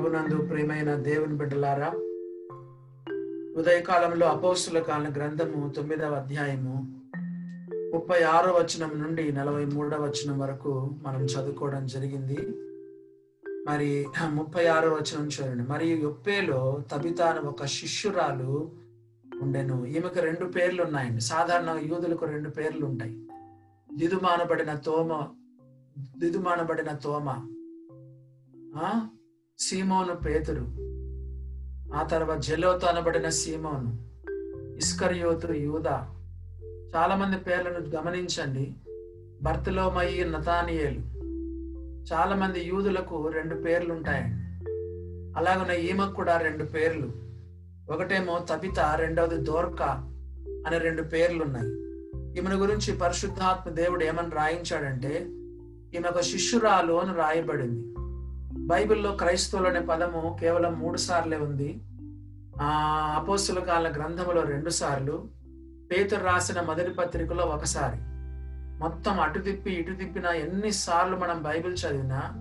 ప్రభునందు ప్రేమైన దేవుని బిడ్డలారా ఉదయకాలంలో అపోస్తుల కాల గ్రంథము తొమ్మిదవ అధ్యాయము ముప్పై ఆరో వచనం నుండి నలభై మూడవ వచనం వరకు మనం చదువుకోవడం జరిగింది. మరి ముప్పై ఆరో వచనం చూడండి. మరి యొప్పేలో తబితాను ఒక శిష్యురాలు ఉండెను. ఈమెకు రెండు పేర్లు ఉన్నాయండి సాధారణంగా యూదులకు రెండు పేర్లు ఉంటాయి దిదుమానబడిన తోమ దిదుమానబడిన తోమ. ఆ? సీమోను పేతురు. ఆ తర్వాత జలోతు అనబడిన సీమోను. ఇస్కరియోతు యూద. చాలా మంది పేర్లను గమనించండి. బర్తలోమయి నతానియేలు. చాలా మంది యూదులకు రెండు పేర్లు ఉంటాయండి అలాగనే ఈమెకు కూడా రెండు పేర్లు. ఒకటేమో తబిత రెండవది దోర్కా అనే రెండు పేర్లు ఉన్నాయి ఈమెను గురించి పరిశుద్ధాత్మ దేవుడు ఏమని రాయించాడంటే ఈమె ఒక శిష్యురాలు అని రాయబడింది. బైబిల్లో క్రైస్తవులు అనే పదము కేవలం మూడు సార్లే ఉంది. ఆ అపోస్తుల కాల గ్రంథములో రెండు సార్లు పేతురు రాసిన మొదటి పత్రికలో ఒకసారి మొత్తం అటు తిప్పి ఇటు తిప్పిన ఎన్నిసార్లు మనం బైబిల్ చదివినా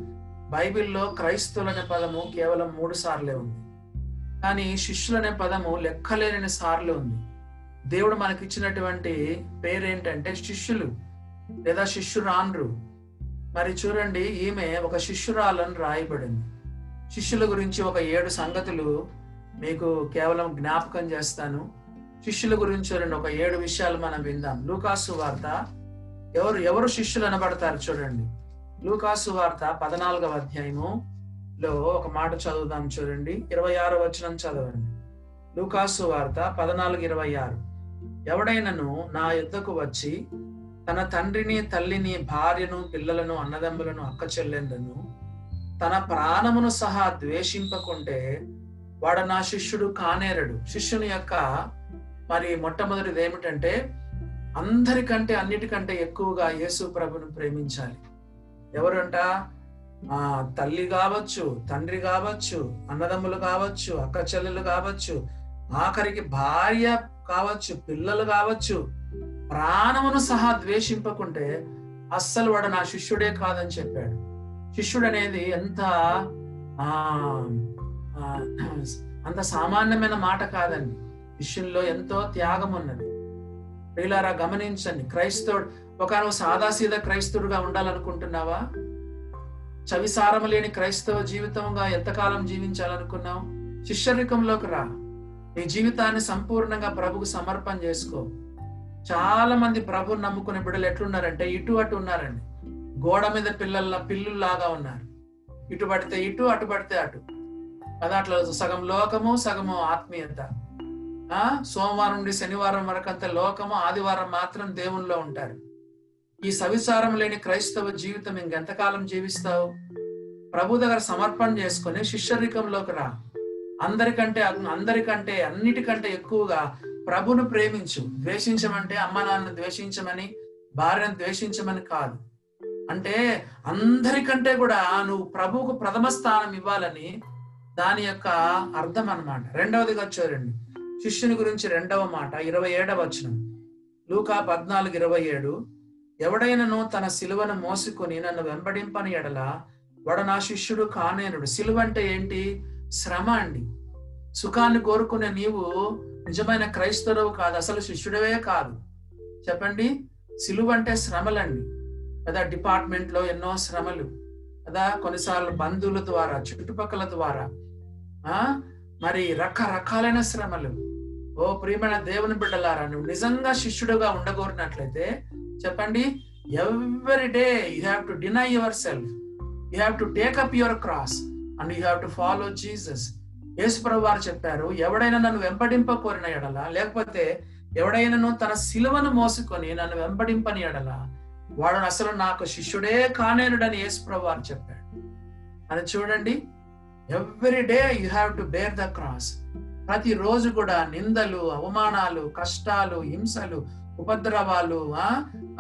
బైబిల్లో క్రైస్తవులు అనే పదము కేవలం మూడు సార్లే ఉంది. కానీ శిష్యులు అనే పదము లెక్కలేని సార్లు ఉంది. దేవుడు మనకిచ్చినటువంటి పేరేంటంటే శిష్యులు లేదా శిష్యురాన్రు. మరి చూడండి ఈమె ఒక శిష్యురాలని రాయబడింది. శిష్యుల గురించి ఒక ఏడు సంగతులు మీకు కేవలం జ్ఞాపకం చేస్తాను. శిష్యుల గురించి చూడండి ఒక ఏడు విషయాలు మనం విందాం. లూకాసు వార్త ఎవరు ఎవరు శిష్యులు అనబడతారు చూడండి. లూకాసు వార్త పద్నాలుగవ అధ్యాయము లో ఒక మాట చదువుదాం చూడండి. ఇరవై ఆరు వచనం చదవండి. లూకాసు వార్త పద్నాలుగు ఇరవై ఆరు. ఎవడైనను నా యుద్ధకు వచ్చి తన తండ్రిని తల్లిని భార్యను పిల్లలను అన్నదమ్ములను అక్క చెల్లెండ్లను తన ప్రాణమును సహా ద్వేషింపకుంటే వాడు నా శిష్యుడు కానేరడు. శిష్యుని యొక్క మరి మొట్టమొదటిది ఏమిటంటే అందరికంటే అన్నిటికంటే ఎక్కువగా యేసు ప్రభును ప్రేమించాలి. ఎవరంట? ఆ తల్లి కావచ్చు తండ్రి కావచ్చు అన్నదమ్ములు కావచ్చు అక్క చెల్లెలు కావచ్చు ఆఖరికి భార్య కావచ్చు పిల్లలు కావచ్చు ప్రాణమును సహా ద్వేషింపకుంటే అస్సలు వాడు నా శిష్యుడే కాదని చెప్పాడు. శిష్యుడు అనేది ఎంత ఆ అంత సామాన్యమైన మాట కాదండి. శిష్యుల్లో ఎంతో త్యాగం ఉన్నది ప్రియులారా గమనించండి. క్రైస్తవుడు ఒక సాదాసీదా క్రైస్తవుడుగా ఉండాలనుకుంటున్నావా? చవిసారము లేని క్రైస్తవ జీవితంగా ఎంతకాలం జీవించాలనుకున్నావు? శిష్యరికంలోకి రా. నీ జీవితాన్ని సంపూర్ణంగా ప్రభుకు సమర్పణ చేసుకో. చాలా మంది ప్రభుని నమ్ముకునే బిడ్డలు ఎట్లున్నారంటే ఇటు అటు ఉన్నారండి. గోడ మీద పిల్లల పిల్లుల్లాగా ఉన్నారు. ఇటు పడితే ఇటు అటు పడితే అటు. కదా అట్లా సగం లోకము సగము ఆత్మీయత. ఆ? సోమవారం నుండి శనివారం వరకు అంత లోకము ఆదివారం మాత్రం దేవునిలో ఉంటారు. ఈ సవిసారం లేని క్రైస్తవ జీవితం ఇంకెంతకాలం జీవిస్తావు? ప్రభు దగ్గర సమర్పణ చేసుకుని శిష్యరికంలోకి రా. అందరికంటే అందరికంటే అన్నిటికంటే ఎక్కువగా ప్రభును ప్రేమించు. ద్వేషించమంటే అమ్మ నాన్న ద్వేషించమని భార్యను ద్వేషించమని కాదు. అంటే అందరికంటే కూడా నువ్వు ప్రభువుకు ప్రథమ స్థానం ఇవ్వాలని దాని యొక్క అర్థం అనమాట రెండవదిగా చూడండి. శిష్యుని గురించి రెండవ మాట ఇరవై ఏడవ వచనం. లూకా పద్నాలుగు ఇరవై ఏడు. ఎవడైనను తన సిలువను మోసుకొని నన్ను వెంబడింపని ఎడల వాడు నా శిష్యుడు కానేనుడు. సిలువ అంటే ఏంటి? శ్రమ అండి. సుఖాన్ని కోరుకునే నీవు నిజమైన క్రైస్తవుడు కాదు అసలు శిష్యుడవే కాదు. చెప్పండి? సిలువ అంటే శ్రమలండి. కదా డిపార్ట్మెంట్లో ఎన్నో శ్రమలు. కదా కొన్నిసార్లు బంధువుల ద్వారా చుట్టుపక్కల ద్వారా మరి రకరకాలైన శ్రమలు. ఓ ప్రియమైన దేవుని బిడ్డలారా నువ్వు నిజంగా శిష్యుడుగా ఉండగోరినట్లయితే చెప్పండి? Every day you have to deny yourself. You have to take up your cross and you have to follow Jesus. యేసుప్రభు వారు చెప్పారు ఎవడైనా నన్ను వెంపడింప కోరిన ఎడల లేకపోతే ఎవడైనాను తన శిలువను మోసుకొని నన్ను వెంపడింపని ఎడల వాడు అసలు నాకు శిష్యుడే కానేనుడని యేసుప్రభు వారు చెప్పాడు అని చూడండి every day you have to bear the cross. ప్రతిరోజు కూడా నిందలు అవమానాలు కష్టాలు హింసలు ఉపద్రవాలు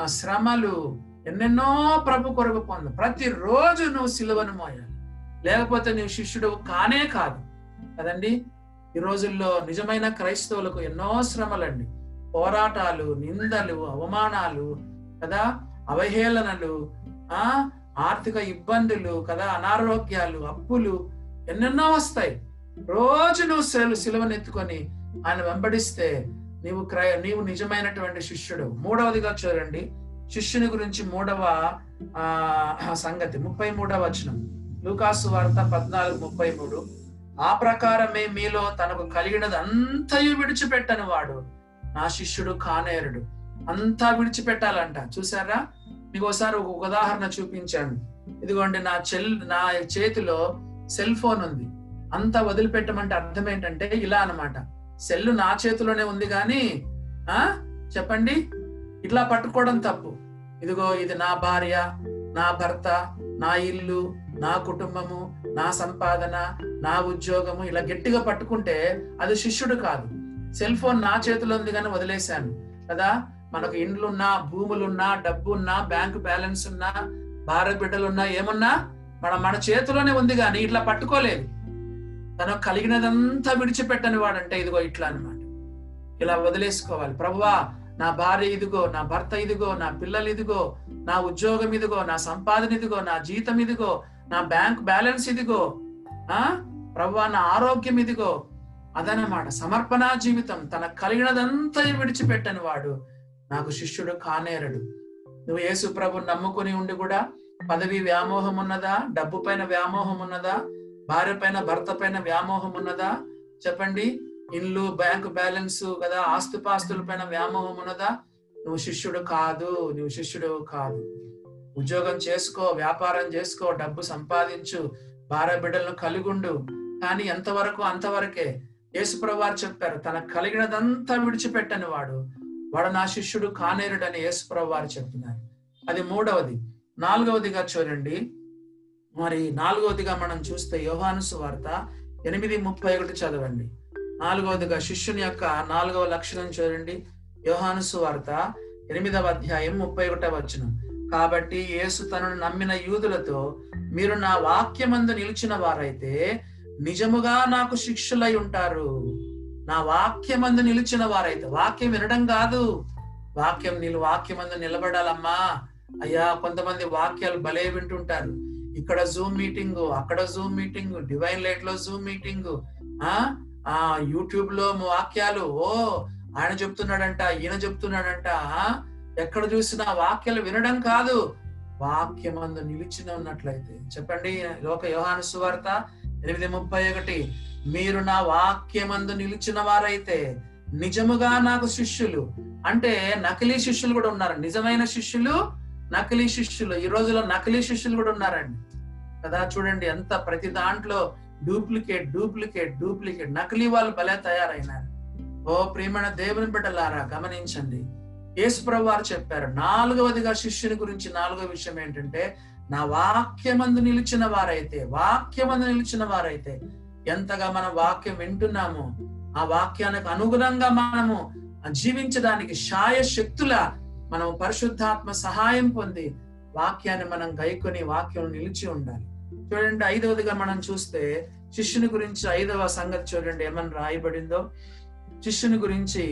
ఆ శ్రమలు ఎన్నెన్నో ప్రభు కొరకు పొంద ప్రతి రోజు నువ్వు సిలువను మోయాలి. లేకపోతే నువ్వు శిష్యుడు కానే కాదు. కదండి? ఈ రోజుల్లో నిజమైన క్రైస్తవులకు ఎన్నో శ్రమలండి. పోరాటాలు నిందలు అవమానాలు కదా? అవహేళనలు ఆ? ఆర్థిక ఇబ్బందులు కదా? అనారోగ్యాలు అప్పులు ఎన్నెన్నో వస్తాయి. రోజు నువ్వు సెలు ఆయన వెంబడిస్తే నీవు క్రయ నీవు నిజమైనటువంటి శిష్యుడు మూడవదిగా చూడండి. శిష్యుని గురించి మూడవ ఆ సంగతి. ముప్పై మూడవ వచనం. లూకాసు వార్త పద్నాలుగు ముప్పై మూడు. ఆ ప్రకారమే మీలో తనకు కలిగినది అంతయు విడిచిపెట్టని వాడు. నా శిష్యుడు కానేరుడు. అంతా విడిచిపెట్టాలంట. చూసారా మీకు ఒకసారి ఒక ఉదాహరణ చూపించాను. ఇదిగోండి నా చెల్ నా చేతిలో సెల్ ఫోన్ ఉంది. అంతా వదిలిపెట్టమంటే అర్థం ఏంటంటే ఇలా అనమాట సెల్ నా చేతిలోనే ఉంది కానీ ఆ? చెప్పండి. ఇట్లా పట్టుకోవడం తప్పు. ఇదిగో ఇది నా భార్య నా భర్త నా ఇల్లు నా కుటుంబము నా సంపాదన నా ఉద్యోగము ఇలా గట్టిగా పట్టుకుంటే అది శిష్యుడు కాదు. సెల్ ఫోన్ నా చేతిలో ఉంది కానీ వదిలేశాను. కదా? మనకు ఇండ్లున్నా భూములున్నా డబ్బున్నా బ్యాంకు బ్యాలెన్స్ ఉన్నా భార్య బిడ్డలున్నా ఏమున్నా మన మన చేతిలోనే ఉంది కానీ ఇట్లా పట్టుకోలేదు. తను కలిగినదంతా విడిచిపెట్టని వాడంటే ఇదిగో ఇట్లా అనమాట ఇలా వదిలేసుకోవాలి. ప్రభువా నా భార్య ఇదిగో నా భర్త ఇదిగో నా పిల్లలు ఇదిగో నా ఉద్యోగం ఇదిగో నా సంపాదన ఇదిగో నా జీతం ఇదిగో నా బ్యాంక్ బ్యాలెన్స్ ఇదిగో ఆ? ప్రభువా నా ఆరోగ్యం ఇదిగో. అదనమాట సమర్పణ జీవితం తన కలిగినదంతా విడిచిపెట్టని వాడు. నాకు శిష్యుడు కానేరడు. నువ్వు యేసు ప్రభు నమ్ముకుని ఉండి కూడా పదవి వ్యామోహం ఉన్నదా? డబ్బు పైన వ్యామోహం ఉన్నదా? భార్య పైన భర్త పైన వ్యామోహం ఉన్నదా? చెప్పండి. ఇల్లు బ్యాంకు బ్యాలెన్స్ కదా ఆస్తుపాస్తుల పైన వ్యామోహం ఉన్నదా? నువ్వు శిష్యుడు కాదు నువ్వు శిష్యుడు కాదు. ఉద్యోగం చేసుకో వ్యాపారం చేసుకో డబ్బు సంపాదించు భార్య బిడ్డలను కలిగుండు. కానీ ఎంతవరకు అంతవరకే? యేసుప్రభు వారు చెప్పారు తనకు కలిగినదంతా విడిచిపెట్టని వాడు. వాడు నా శిష్యుడు కానేరుడని యేసుప్రభు వారు చెప్తున్నారు. అది మూడవది. నాలుగవదిగా చూడండి. మరి నాలుగవదిగా మనం చూస్తే యోహానుసు వార్త ఎనిమిది ముప్పై ఒకటి చదవండి. నాలుగవదిగా శిష్యుని యొక్క నాలుగవ లక్షణం చూడండి. యోహానుసు వార్త ఎనిమిదవ అధ్యాయం ముప్పై ఒకటవ వచనం. కాబట్టి యేసు తనను నమ్మిన యూదులతో మీరు నా వాక్యమందు నిలిచిన వారైతే నిజముగా నాకు శిక్షులై ఉంటారు. నా వాక్యమందు నిలిచిన వారైతే. వాక్యం వినడం కాదు. వాక్యం నిలు వాక్యమందు నిలబడాలమ్మా. అయ్యా కొంతమంది వాక్యాలు భలే వింటుంటారు. ఇక్కడ జూమ్ మీటింగ్ అక్కడ జూమ్ మీటింగ్ డివైన్ లైట్లో జూమ్ మీటింగ్ ఆ? ఆ యూట్యూబ్లో వాక్యాలు. ఓ ఆయన చెప్తున్నాడంట ఈయన చెప్తున్నాడంట ఎక్కడ చూసినా వాక్యాలు వినడం కాదు. వాక్యమందు నిలిచిన ఉన్నట్లయితే. చెప్పండి లోక యోహాను సువార్త ఎనిమిది ముప్పై ఒకటి. మీరు నా వాక్యమందు నిలిచిన వారైతే నిజముగా నాకు శిష్యులు. అంటే నకిలీ శిష్యులు కూడా ఉన్నారు. నిజమైన శిష్యులు నకిలీ శిష్యులు. ఈ రోజులో నకిలీ శిష్యులు కూడా ఉన్నారండి. కదా చూడండి ఎంత ప్రతి దాంట్లో డూప్లికేట్ డూప్లికేట్ డూప్లికేట్. నకిలీ వాళ్ళు భలే తయారైనారు. ఓ ప్రియమైన దేవుని బిడ్డలారా గమనించండి. యేసుప్రభు వారు చెప్పారు నాలుగవదిగా శిష్యుని గురించి నాలుగో విషయం ఏంటంటే నా వాక్యమందు నిలిచిన వారైతే వాక్యమందు నిలిచిన వారైతే ఎంతగా మనం వాక్యం వింటున్నామో ఆ వాక్యానికి అనుగుణంగా మనము జీవించడానికి శాయ శక్తుల మనం పరిశుద్ధాత్మ సహాయం పొంది వాక్యాన్ని మనం గైకొని వాక్యం నిలిచి ఉండాలి. చూడండి ఐదవదిగా మనం చూస్తే శిష్యుని గురించి ఐదవ సంగతి చూడండి ఏమని రాయబడిందో? శిష్యుని గురించి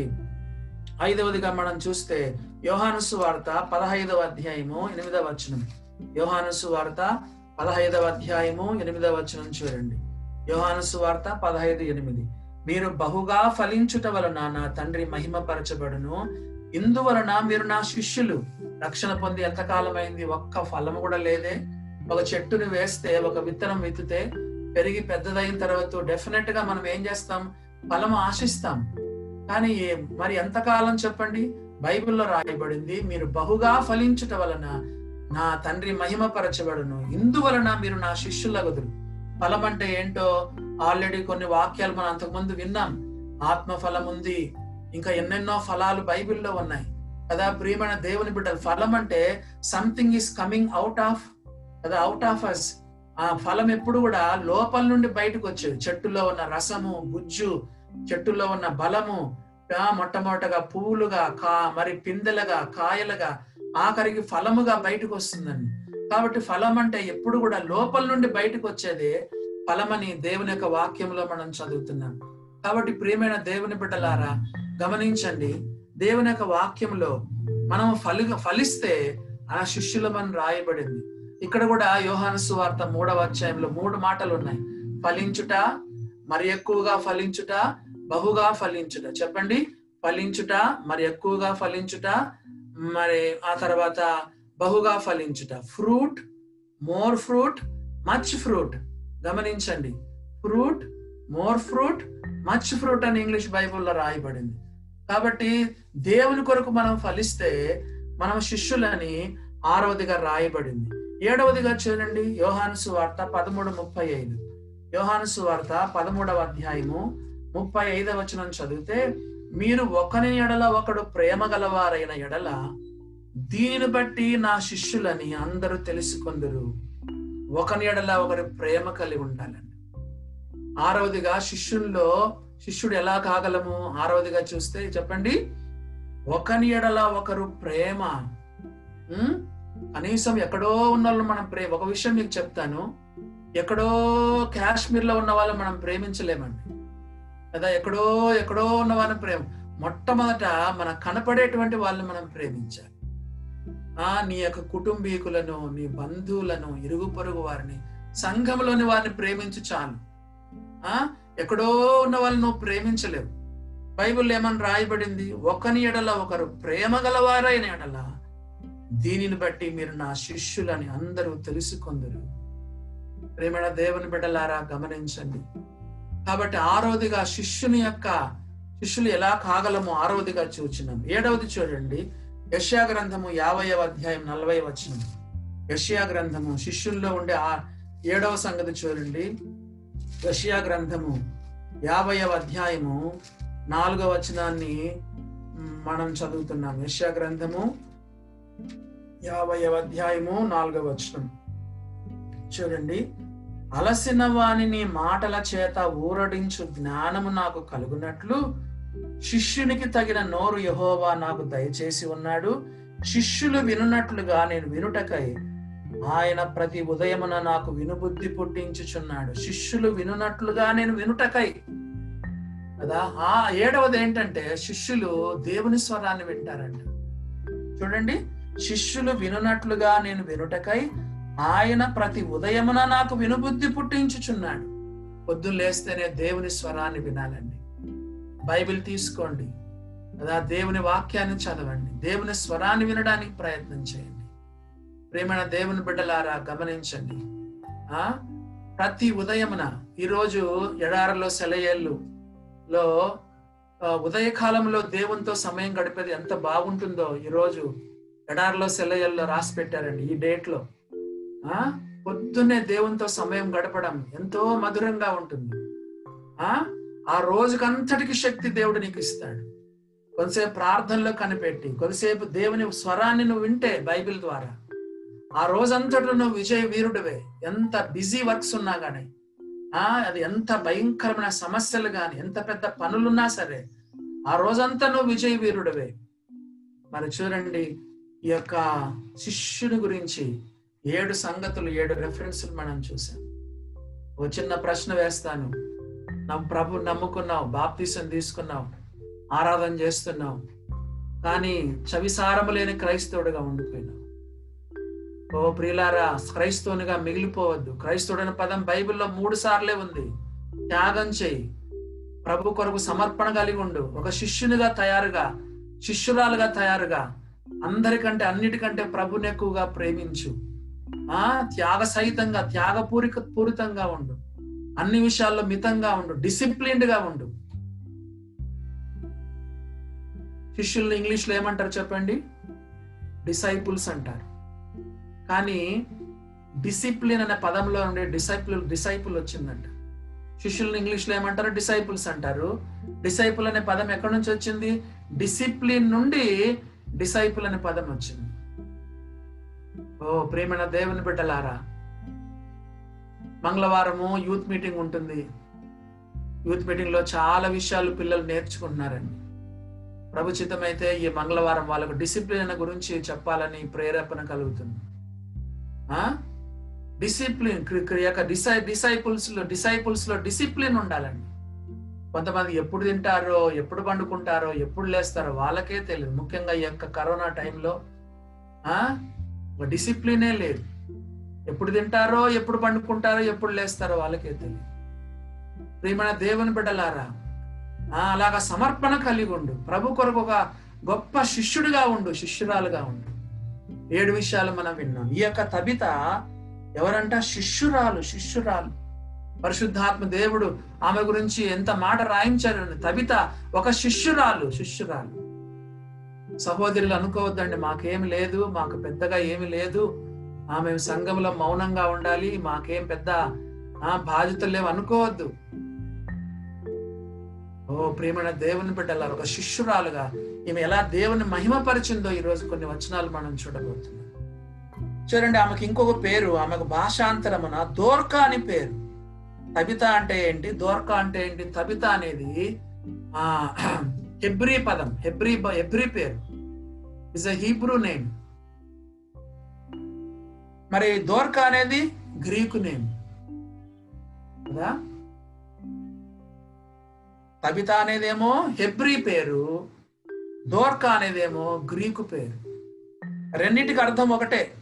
ఐదవదిగా మనం చూస్తే యోహానుసు వార్త పదహైదవ అధ్యాయము ఎనిమిదవ వచనం. యోహానుసు వార్త పదహైదవ అధ్యాయము ఎనిమిదవ వచనం చూడండి. యోహానుసు వార్త పదహైదు ఎనిమిది. మీరు బహుగా ఫలించుట వలన నా తండ్రి మహిమపరచబడును. ఇందువలన మీరు నా శిష్యులు. రక్షణ పొంది ఎంతకాలమైంది? ఒక్క ఫలము కూడా లేదే. ఒక చెట్టుని వేస్తే ఒక విత్తనం విత్తితే పెరిగి పెద్దదైన తర్వాత డెఫినెట్గా మనం ఏం చేస్తాం? ఫలము ఆశిస్తాం. కానీ మరి ఎంతకాలం చెప్పండి? బైబిల్లో రాయబడింది మీరు బహుగా ఫలించుట వలన నా తండ్రి మహిమపరచబడును. ఇందువలన మీరు నా శిష్యులగదురు. ఫలం అంటే ఏంటో ఆల్రెడీ కొన్ని వాక్యాలు మనం అంతకుముందు విన్నాం. ఆత్మ ఫలం ఉంది ఇంకా ఎన్నెన్నో ఫలాలు బైబిల్లో ఉన్నాయి. కదా ప్రియమైన దేవుని బిడ్డలు ఫలం అంటే something is coming out of కదా అవుట్ ఆఫ్ అస్ ఆ ఫలం ఎప్పుడు కూడా లోపల నుండి బయటకు వచ్చేది. చెట్టులో ఉన్న రసము గుజ్జు చెట్టులో ఉన్న బలము మొట్టమొదటగా పువ్వులుగా కా మరి పిందెలుగా కాయలుగా ఆఖరికి ఫలముగా బయటకు వస్తుందండి. కాబట్టి ఫలం అంటే ఎప్పుడు కూడా లోపల నుండి బయటకు వచ్చేదే ఫలమని దేవుని యొక్క వాక్యంలో మనం చదువుతున్నాం. కాబట్టి ప్రియమైన దేవుని బిడ్డలారా గమనించండి. దేవుని యొక్క వాక్యంలో మనం ఫలి ఫలిస్తే ఆ శిష్యులమని రాయబడింది. ఇక్కడ కూడా యోహాను సువార్త మూడవ అధ్యాయంలో మూడు మాటలు ఉన్నాయి. ఫలించుట మరి ఎక్కువగా ఫలించుట బహుగా ఫలించుట. చెప్పండి? ఫలించుట మరి ఎక్కువగా ఫలించుట మరి ఆ తర్వాత బహుగా ఫలించుట. Fruit more fruit much fruit. గమనించండి. Fruit more fruit much fruit అని ఇంగ్లీష్ బైబుల్లో రాయబడింది. కాబట్టి దేవుని కొరకు మనం ఫలిస్తే మనం శిష్యులని ఆరవదిగా రాయబడింది. ఏడవదిగా చూడండి. యోహాను సువార్త పదమూడు ముప్పై ఐదు. యోహాను సువార్త పదమూడవ అధ్యాయము ముప్పై ఐదవ వచనం చదివితే మీరు ఒకని ఎడల ఒకడు ప్రేమ గలవారైన ఎడల దీనిని బట్టి నా శిష్యులని అందరూ తెలుసుకుందరు. ఒకని ఎడల ఒకరు ప్రేమ కలిగి ఉండాలండి ఆరవదిగా శిష్యుల్లో శిష్యుడు ఎలా కాగలము? ఆరవదిగా చూస్తే చెప్పండి ఒకని ఎడల ఒకరు ప్రేమ. కనీసం ఎక్కడో ఉన్న వాళ్ళు మనం ప్రేమ ఒక విషయం మీకు చెప్తాను ఎక్కడో కాశ్మీర్లో ఉన్న వాళ్ళు మనం ప్రేమించలేమండి. కదా ఎక్కడో ఎక్కడో ఉన్న వాళ్ళని ప్రేమ. మొట్టమొదట మన కనపడేటువంటి వాళ్ళని మనం ప్రేమించాలి. ఆ నీ యొక్క కుటుంబీకులను నీ బంధువులను ఇరుగు పొరుగు వారిని సంఘంలోని వారిని ప్రేమించు చాలు. ఆ ఎక్కడో ఉన్న వాళ్ళని నువ్వు ప్రేమించలేవు. బైబిల్ ఏమని రాయబడింది? ఒకని ఎడల ఒకరు ప్రేమ గలవారైన ఎడల దీనిని బట్టి మీరు నా శిష్యులని అందరూ తెలుసుకొందరు. ప్రేమడ దేవుని బిడ్డలారా గమనించండి. కాబట్టి ఆరోదిగా శిష్యుని యొక్క శిష్యులు ఎలా కాగలమో ఆరోదిగా చూచినాం. ఏడవది చూడండి. యష్యా గ్రంథము యాభైవ అధ్యాయం నలభై వచనం. యష్యా గ్రంథము శిష్యుల్లో ఉండే ఆ ఏడవ సంగతి చూడండి. యష్యా గ్రంథము యాభైవ అధ్యాయము నాలుగవ వచనాన్ని మనం చదువుతున్నాం. యష్యా గ్రంథము యాభైవ అధ్యాయము నాలుగవ వచనం. చూడండి. అలసిన వానిని మాటల చేత ఊరడించు జ్ఞానము నాకు కలుగునట్లు శిష్యునికి తగిన నోరు యహోవా నాకు దయచేసి ఉన్నాడు. శిష్యులు వినున్నట్లుగా నేను వినుటకై ఆయన ప్రతి ఉదయమున నాకు వినుబుద్ధి పుట్టించుచున్నాడు. శిష్యులు వినున్నట్లుగా నేను వినుటకై. కదా ఆ ఏడవది ఏంటంటే శిష్యులు దేవుని స్వరాన్ని వింటారంట. చూడండి శిష్యులు వినున్నట్లుగా నేను వినుటకై ఆయన ప్రతి ఉదయమున నాకు వినుబుద్ధి పుట్టించుచున్నాడు. పొద్దున్న లేస్తేనే దేవుని స్వరాన్ని వినాలండి. బైబిల్ తీసుకోండి. కదా దేవుని వాక్యాన్ని చదవండి. దేవుని స్వరాన్ని వినడానికి ప్రయత్నం చేయండి. ప్రేమణ దేవుని బిడ్డలారా గమనించండి. ఆ? ప్రతి ఉదయమున ఈరోజు ఎడారిలో సెలయేళ్ళు లో ఉదయకాలంలో దేవునితో సమయం గడిపేది ఎంత బాగుంటుందో ఈరోజు ఎడారిలో సెలయల్లో రాసి పెట్టారండి. ఈ డేట్లో ఆ? పొద్దున్నే దేవునితో సమయం గడపడం ఎంతో మధురంగా ఉంటుంది. ఆ? ఆ రోజుకంతటికి శక్తి దేవుడు నీకు ఇస్తాడు. కొంతసేపు ప్రార్థనలో కనిపెట్టి కొద్దిసేపు దేవుని స్వరాన్ని నువ్వు వింటే బైబిల్ ద్వారా. ఆ రోజంతటా నువ్వు విజయ వీరుడివే. ఎంత బిజీ వర్క్స్ ఉన్నా కానీ ఆ? అది ఎంత భయంకరమైన సమస్యలు కానీ ఎంత పెద్ద పనులున్నా సరే ఆ రోజంతా నువ్వు విజయ వీరుడివే. మరి చూడండి ఈ యొక్క శిష్యుని గురించి ఏడు సంగతులు ఏడు రెఫరెన్స్లు మనం చూసాం. ఒక చిన్న ప్రశ్న వేస్తాను. నమ్మ ప్రభు నమ్ముకున్నావు బాప్తీసం తీసుకున్నావు ఆరాధన చేస్తున్నావు కానీ చవిసారము లేని క్రైస్తవుడిగా ఉండిపోయినావు. ఓ ప్రియులారా క్రైస్తవునిగా మిగిలిపోవద్దు. క్రైస్తవుడైన పదం బైబిల్లో మూడు సార్లే ఉంది. త్యాగం చేయి ప్రభు కొరకు సమర్పణ కలిగి ఉండు. ఒక శిష్యునిగా తయారుగా శిష్యురాలుగా తయారుగా అందరికంటే అన్నిటికంటే ప్రభుని ఎక్కువగా ప్రేమించు. ఆ త్యాగ సహితంగా త్యాగపూరిక పూరితంగా ఉండు. అన్ని విషయాల్లో మితంగా ఉండు డిసిప్లిన్డ్గా ఉండు. శిష్యుల్ని ఇంగ్లీష్లో ఏమంటారు చెప్పండి? డిసైపుల్స్ అంటారు. కానీ డిసిప్లిన్ అనే పదంలో ఉండే డిసైపుల్ డిసైపుల్ వచ్చిందంట. శిష్యుల్ని ఇంగ్లీష్లో ఏమంటారు? డిసైపుల్స్ అంటారు. డిసైపుల్ అనే పదం ఎక్కడి నుంచి వచ్చింది? డిసిప్లిన్ నుండి డిసైపుల్ అనే పదం వచ్చింది. ఓ ప్రేమణ దేవుని బిడ్డలారా మంగళవారము యూత్ మీటింగ్ ఉంటుంది. యూత్ మీటింగ్లో చాలా విషయాలు పిల్లలు నేర్చుకుంటున్నారండి. ప్రభుచితమైతే ఈ మంగళవారం వాళ్ళకు డిసిప్లిన్ గురించి చెప్పాలని ప్రేరేపణ కలుగుతుంది. ఆ? డిసిప్లిన్ యొక్క డిసై డిసైపుల్స్లో డిసైపుల్స్లో డిసిప్లిన్ ఉండాలండి. కొంతమంది ఎప్పుడు తింటారో ఎప్పుడు పండుకుంటారో ఎప్పుడు లేస్తారో వాళ్ళకే తెలియదు ముఖ్యంగా ఈ యొక్క కరోనా టైంలో. ఆ? ఒక డిసిప్లినే లేదు. ఎప్పుడు తింటారో ఎప్పుడు పండుకుంటారో ఎప్పుడు లేస్తారో వాళ్ళకే తెలియదు. ప్రియమైన దేవుని బిడ్డలారా ఆ, అలాగా సమర్పణ కలిగి ఉండు. ప్రభు కొరకు ఒక గొప్ప శిష్యుడిగా ఉండు శిష్యురాలుగా ఉండు. ఏడు విషయాలు మనం విన్నాం. ఈ యొక్క తబిత ఎవరంట? శిష్యురాలు శిష్యురాలు. పరిశుద్ధాత్మ దేవుడు ఆమె గురించి ఎంత మాట రాయించారు తబిత ఒక శిష్యురాలు శిష్యురాలు. సహోదరులు అనుకోవద్దండి మాకేం లేదు మాకు పెద్దగా ఏమి లేదు. ఆమె సంఘంలో మౌనంగా ఉండాలి మాకేం పెద్ద ఆ బాధ్యతలు లేవు అనుకోవద్దు. ఓ ప్రేమైన దేవుని బిడ్డలారు ఒక శిష్యురాలుగా ఈమె ఎలా దేవుని మహిమపరిచిందో ఈ రోజు కొన్ని వచనాలు మనం చూడబోతున్నాం. చూడండి ఆమెకు ఇంకొక పేరు ఆమెకు భాషాంతరమున దోర్క అని పేరు. తబిత అంటే ఏంటి? దోర్క అంటే ఏంటి? తబిత అనేది ఆ హెబ్రి పదం హెబ్రి హెబ్రి పేరు. ఇస్ అ హీబ్రూ నేమ్ మరి దోర్క అనేది గ్రీకు నేమ్. కదా? తబిత అనేదేమో హెబ్రీ పేరు దోర్క అనేదేమో గ్రీకు పేరు. రెండింటికి అర్థం ఒకటే.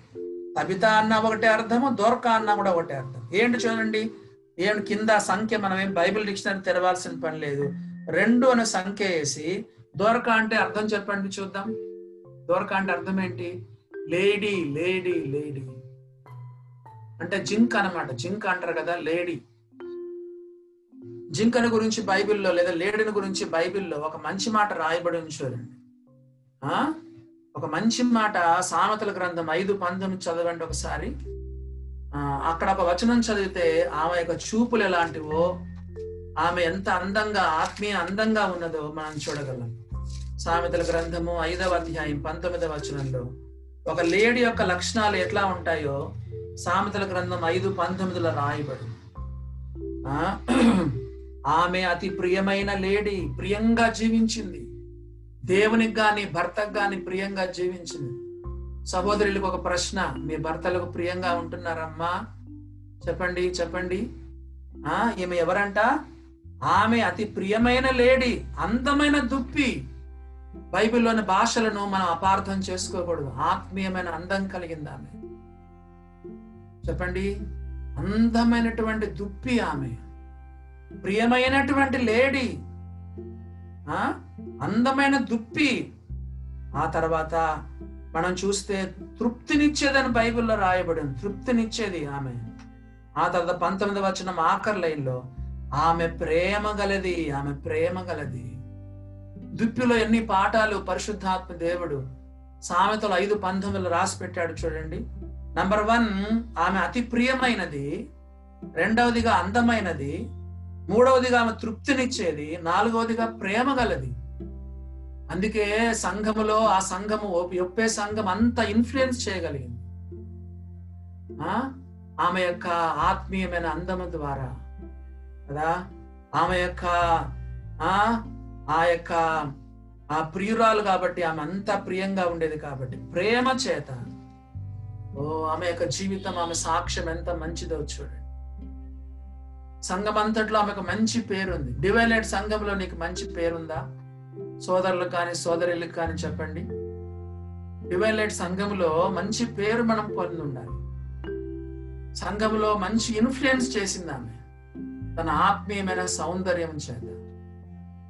తబిత అన్న ఒకటే అర్థము దోర్క అన్న కూడా ఒకటే అర్థం. ఏంటి చూడండి? ఏం కింద సంఖ్య మనం ఏం బైబిల్ డిక్షనరీ తెరవాల్సిన పని లేదు. రెండు అనే సంఖ్య వేసి దోరక అంటే అర్థం చెప్పండి చూద్దాం. దోర్క అంటే అర్థం ఏంటి లేడీ లేడీ లేడీ. అంటే జింక్ అన్నమాట జింక్ అంటారు కదా లేడీ. జింకను గురించి బైబిల్లో లేదా లేడీని గురించి బైబిల్లో ఒక మంచి మాట రాయబడి ఉంది చూడండి. ఆ? ఒక మంచి మాట సామెతల గ్రంథం ఐదు పంతొమ్మిది చదవండి ఒకసారి. అక్కడ ఒక వచనం చదివితే ఆమె యొక్క చూపులు ఎలాంటివో ఆమె ఎంత అందంగా ఆత్మీయ అందంగా ఉన్నదో మనం చూడగలం. సామెతల గ్రంథము ఐదవ అధ్యాయం పంతొమ్మిదవ వచనంలో. ఒక లేడీ యొక్క లక్షణాలు ఎట్లా ఉంటాయో సామెతల గ్రంథం ఐదు పంతొమ్మిదిలో రాయబడి ఆ? ఆమె అతి ప్రియమైన లేడీ ప్రియంగా జీవించింది. దేవునికి గాని భర్తకు గాని ప్రియంగా జీవించింది. సహోదరులకు ఒక ప్రశ్న మీ భర్తలకు ప్రియంగా ఉంటున్నారమ్మా? చెప్పండి చెప్పండి. ఆ? ఈమె ఎవరంట? ఆమె అతి ప్రియమైన లేడీ అందమైన దుప్పి. బైబిల్లోని భాషలను మనం అపార్థం చేసుకోకూడదు. ఆత్మీయమైన అందం కలిగింది ఆమె చెప్పండి? అందమైనటువంటి దుప్పి ఆమె. ప్రియమైనటువంటి లేడీ. ఆ? అందమైన దుప్పి. ఆ తర్వాత మనం చూస్తే తృప్తినిచ్చేదని బైబిల్లో రాయబడింది. తృప్తినిచ్చేది ఆమె. ఆ తర్వాత పంతొమ్మిది వచ్చిన ఆఖరి లైన్లో ఆమె ప్రేమ గలది ఆమె ప్రేమ గలది. దుప్పిలో ఎన్ని పాఠాలు పరిశుద్ధాత్మ దేవుడు సామెతలు ఐదు పంతొమ్మిదిలో రాసి పెట్టాడు చూడండి. నంబర్ వన్ ఆమె అతి ప్రియమైనది రెండవదిగా అందమైనది మూడవదిగా ఆమె తృప్తినిచ్చేది నాలుగవదిగా ప్రేమ గలది. అందుకే సంఘములో ఆ సంఘము ఒప్పే సంఘం అంత ఇన్ఫ్లుయెన్స్ చేయగలిగింది. ఆ? ఆమె యొక్క ఆత్మీయమైన అందము ద్వారా. కదా? ఆమె యొక్క ఆ? ఆ యొక్క ఆ ప్రియురాలు కాబట్టి ఆమె అంత ప్రియంగా ఉండేది కాబట్టి ప్రేమ చేత. ఓ ఆమె యొక్క జీవితం ఆమె సాక్ష్యం ఎంత మంచిదో చూడండి. సంఘం అంతట్లో ఆమెకు మంచి పేరుంది. డివైలెడ్ సంఘంలో నీకు మంచి పేరుందా? సోదరులు కానీ సోదరులకు కానీ చెప్పండి. డివైలెడ్ సంఘంలో మంచి పేరు మనం పొంది ఉండాలి. సంఘంలో మంచి ఇన్ఫ్లుయెన్స్ చేసింది ఆమె. తన ఆత్మీయమైన సౌందర్యం చేత.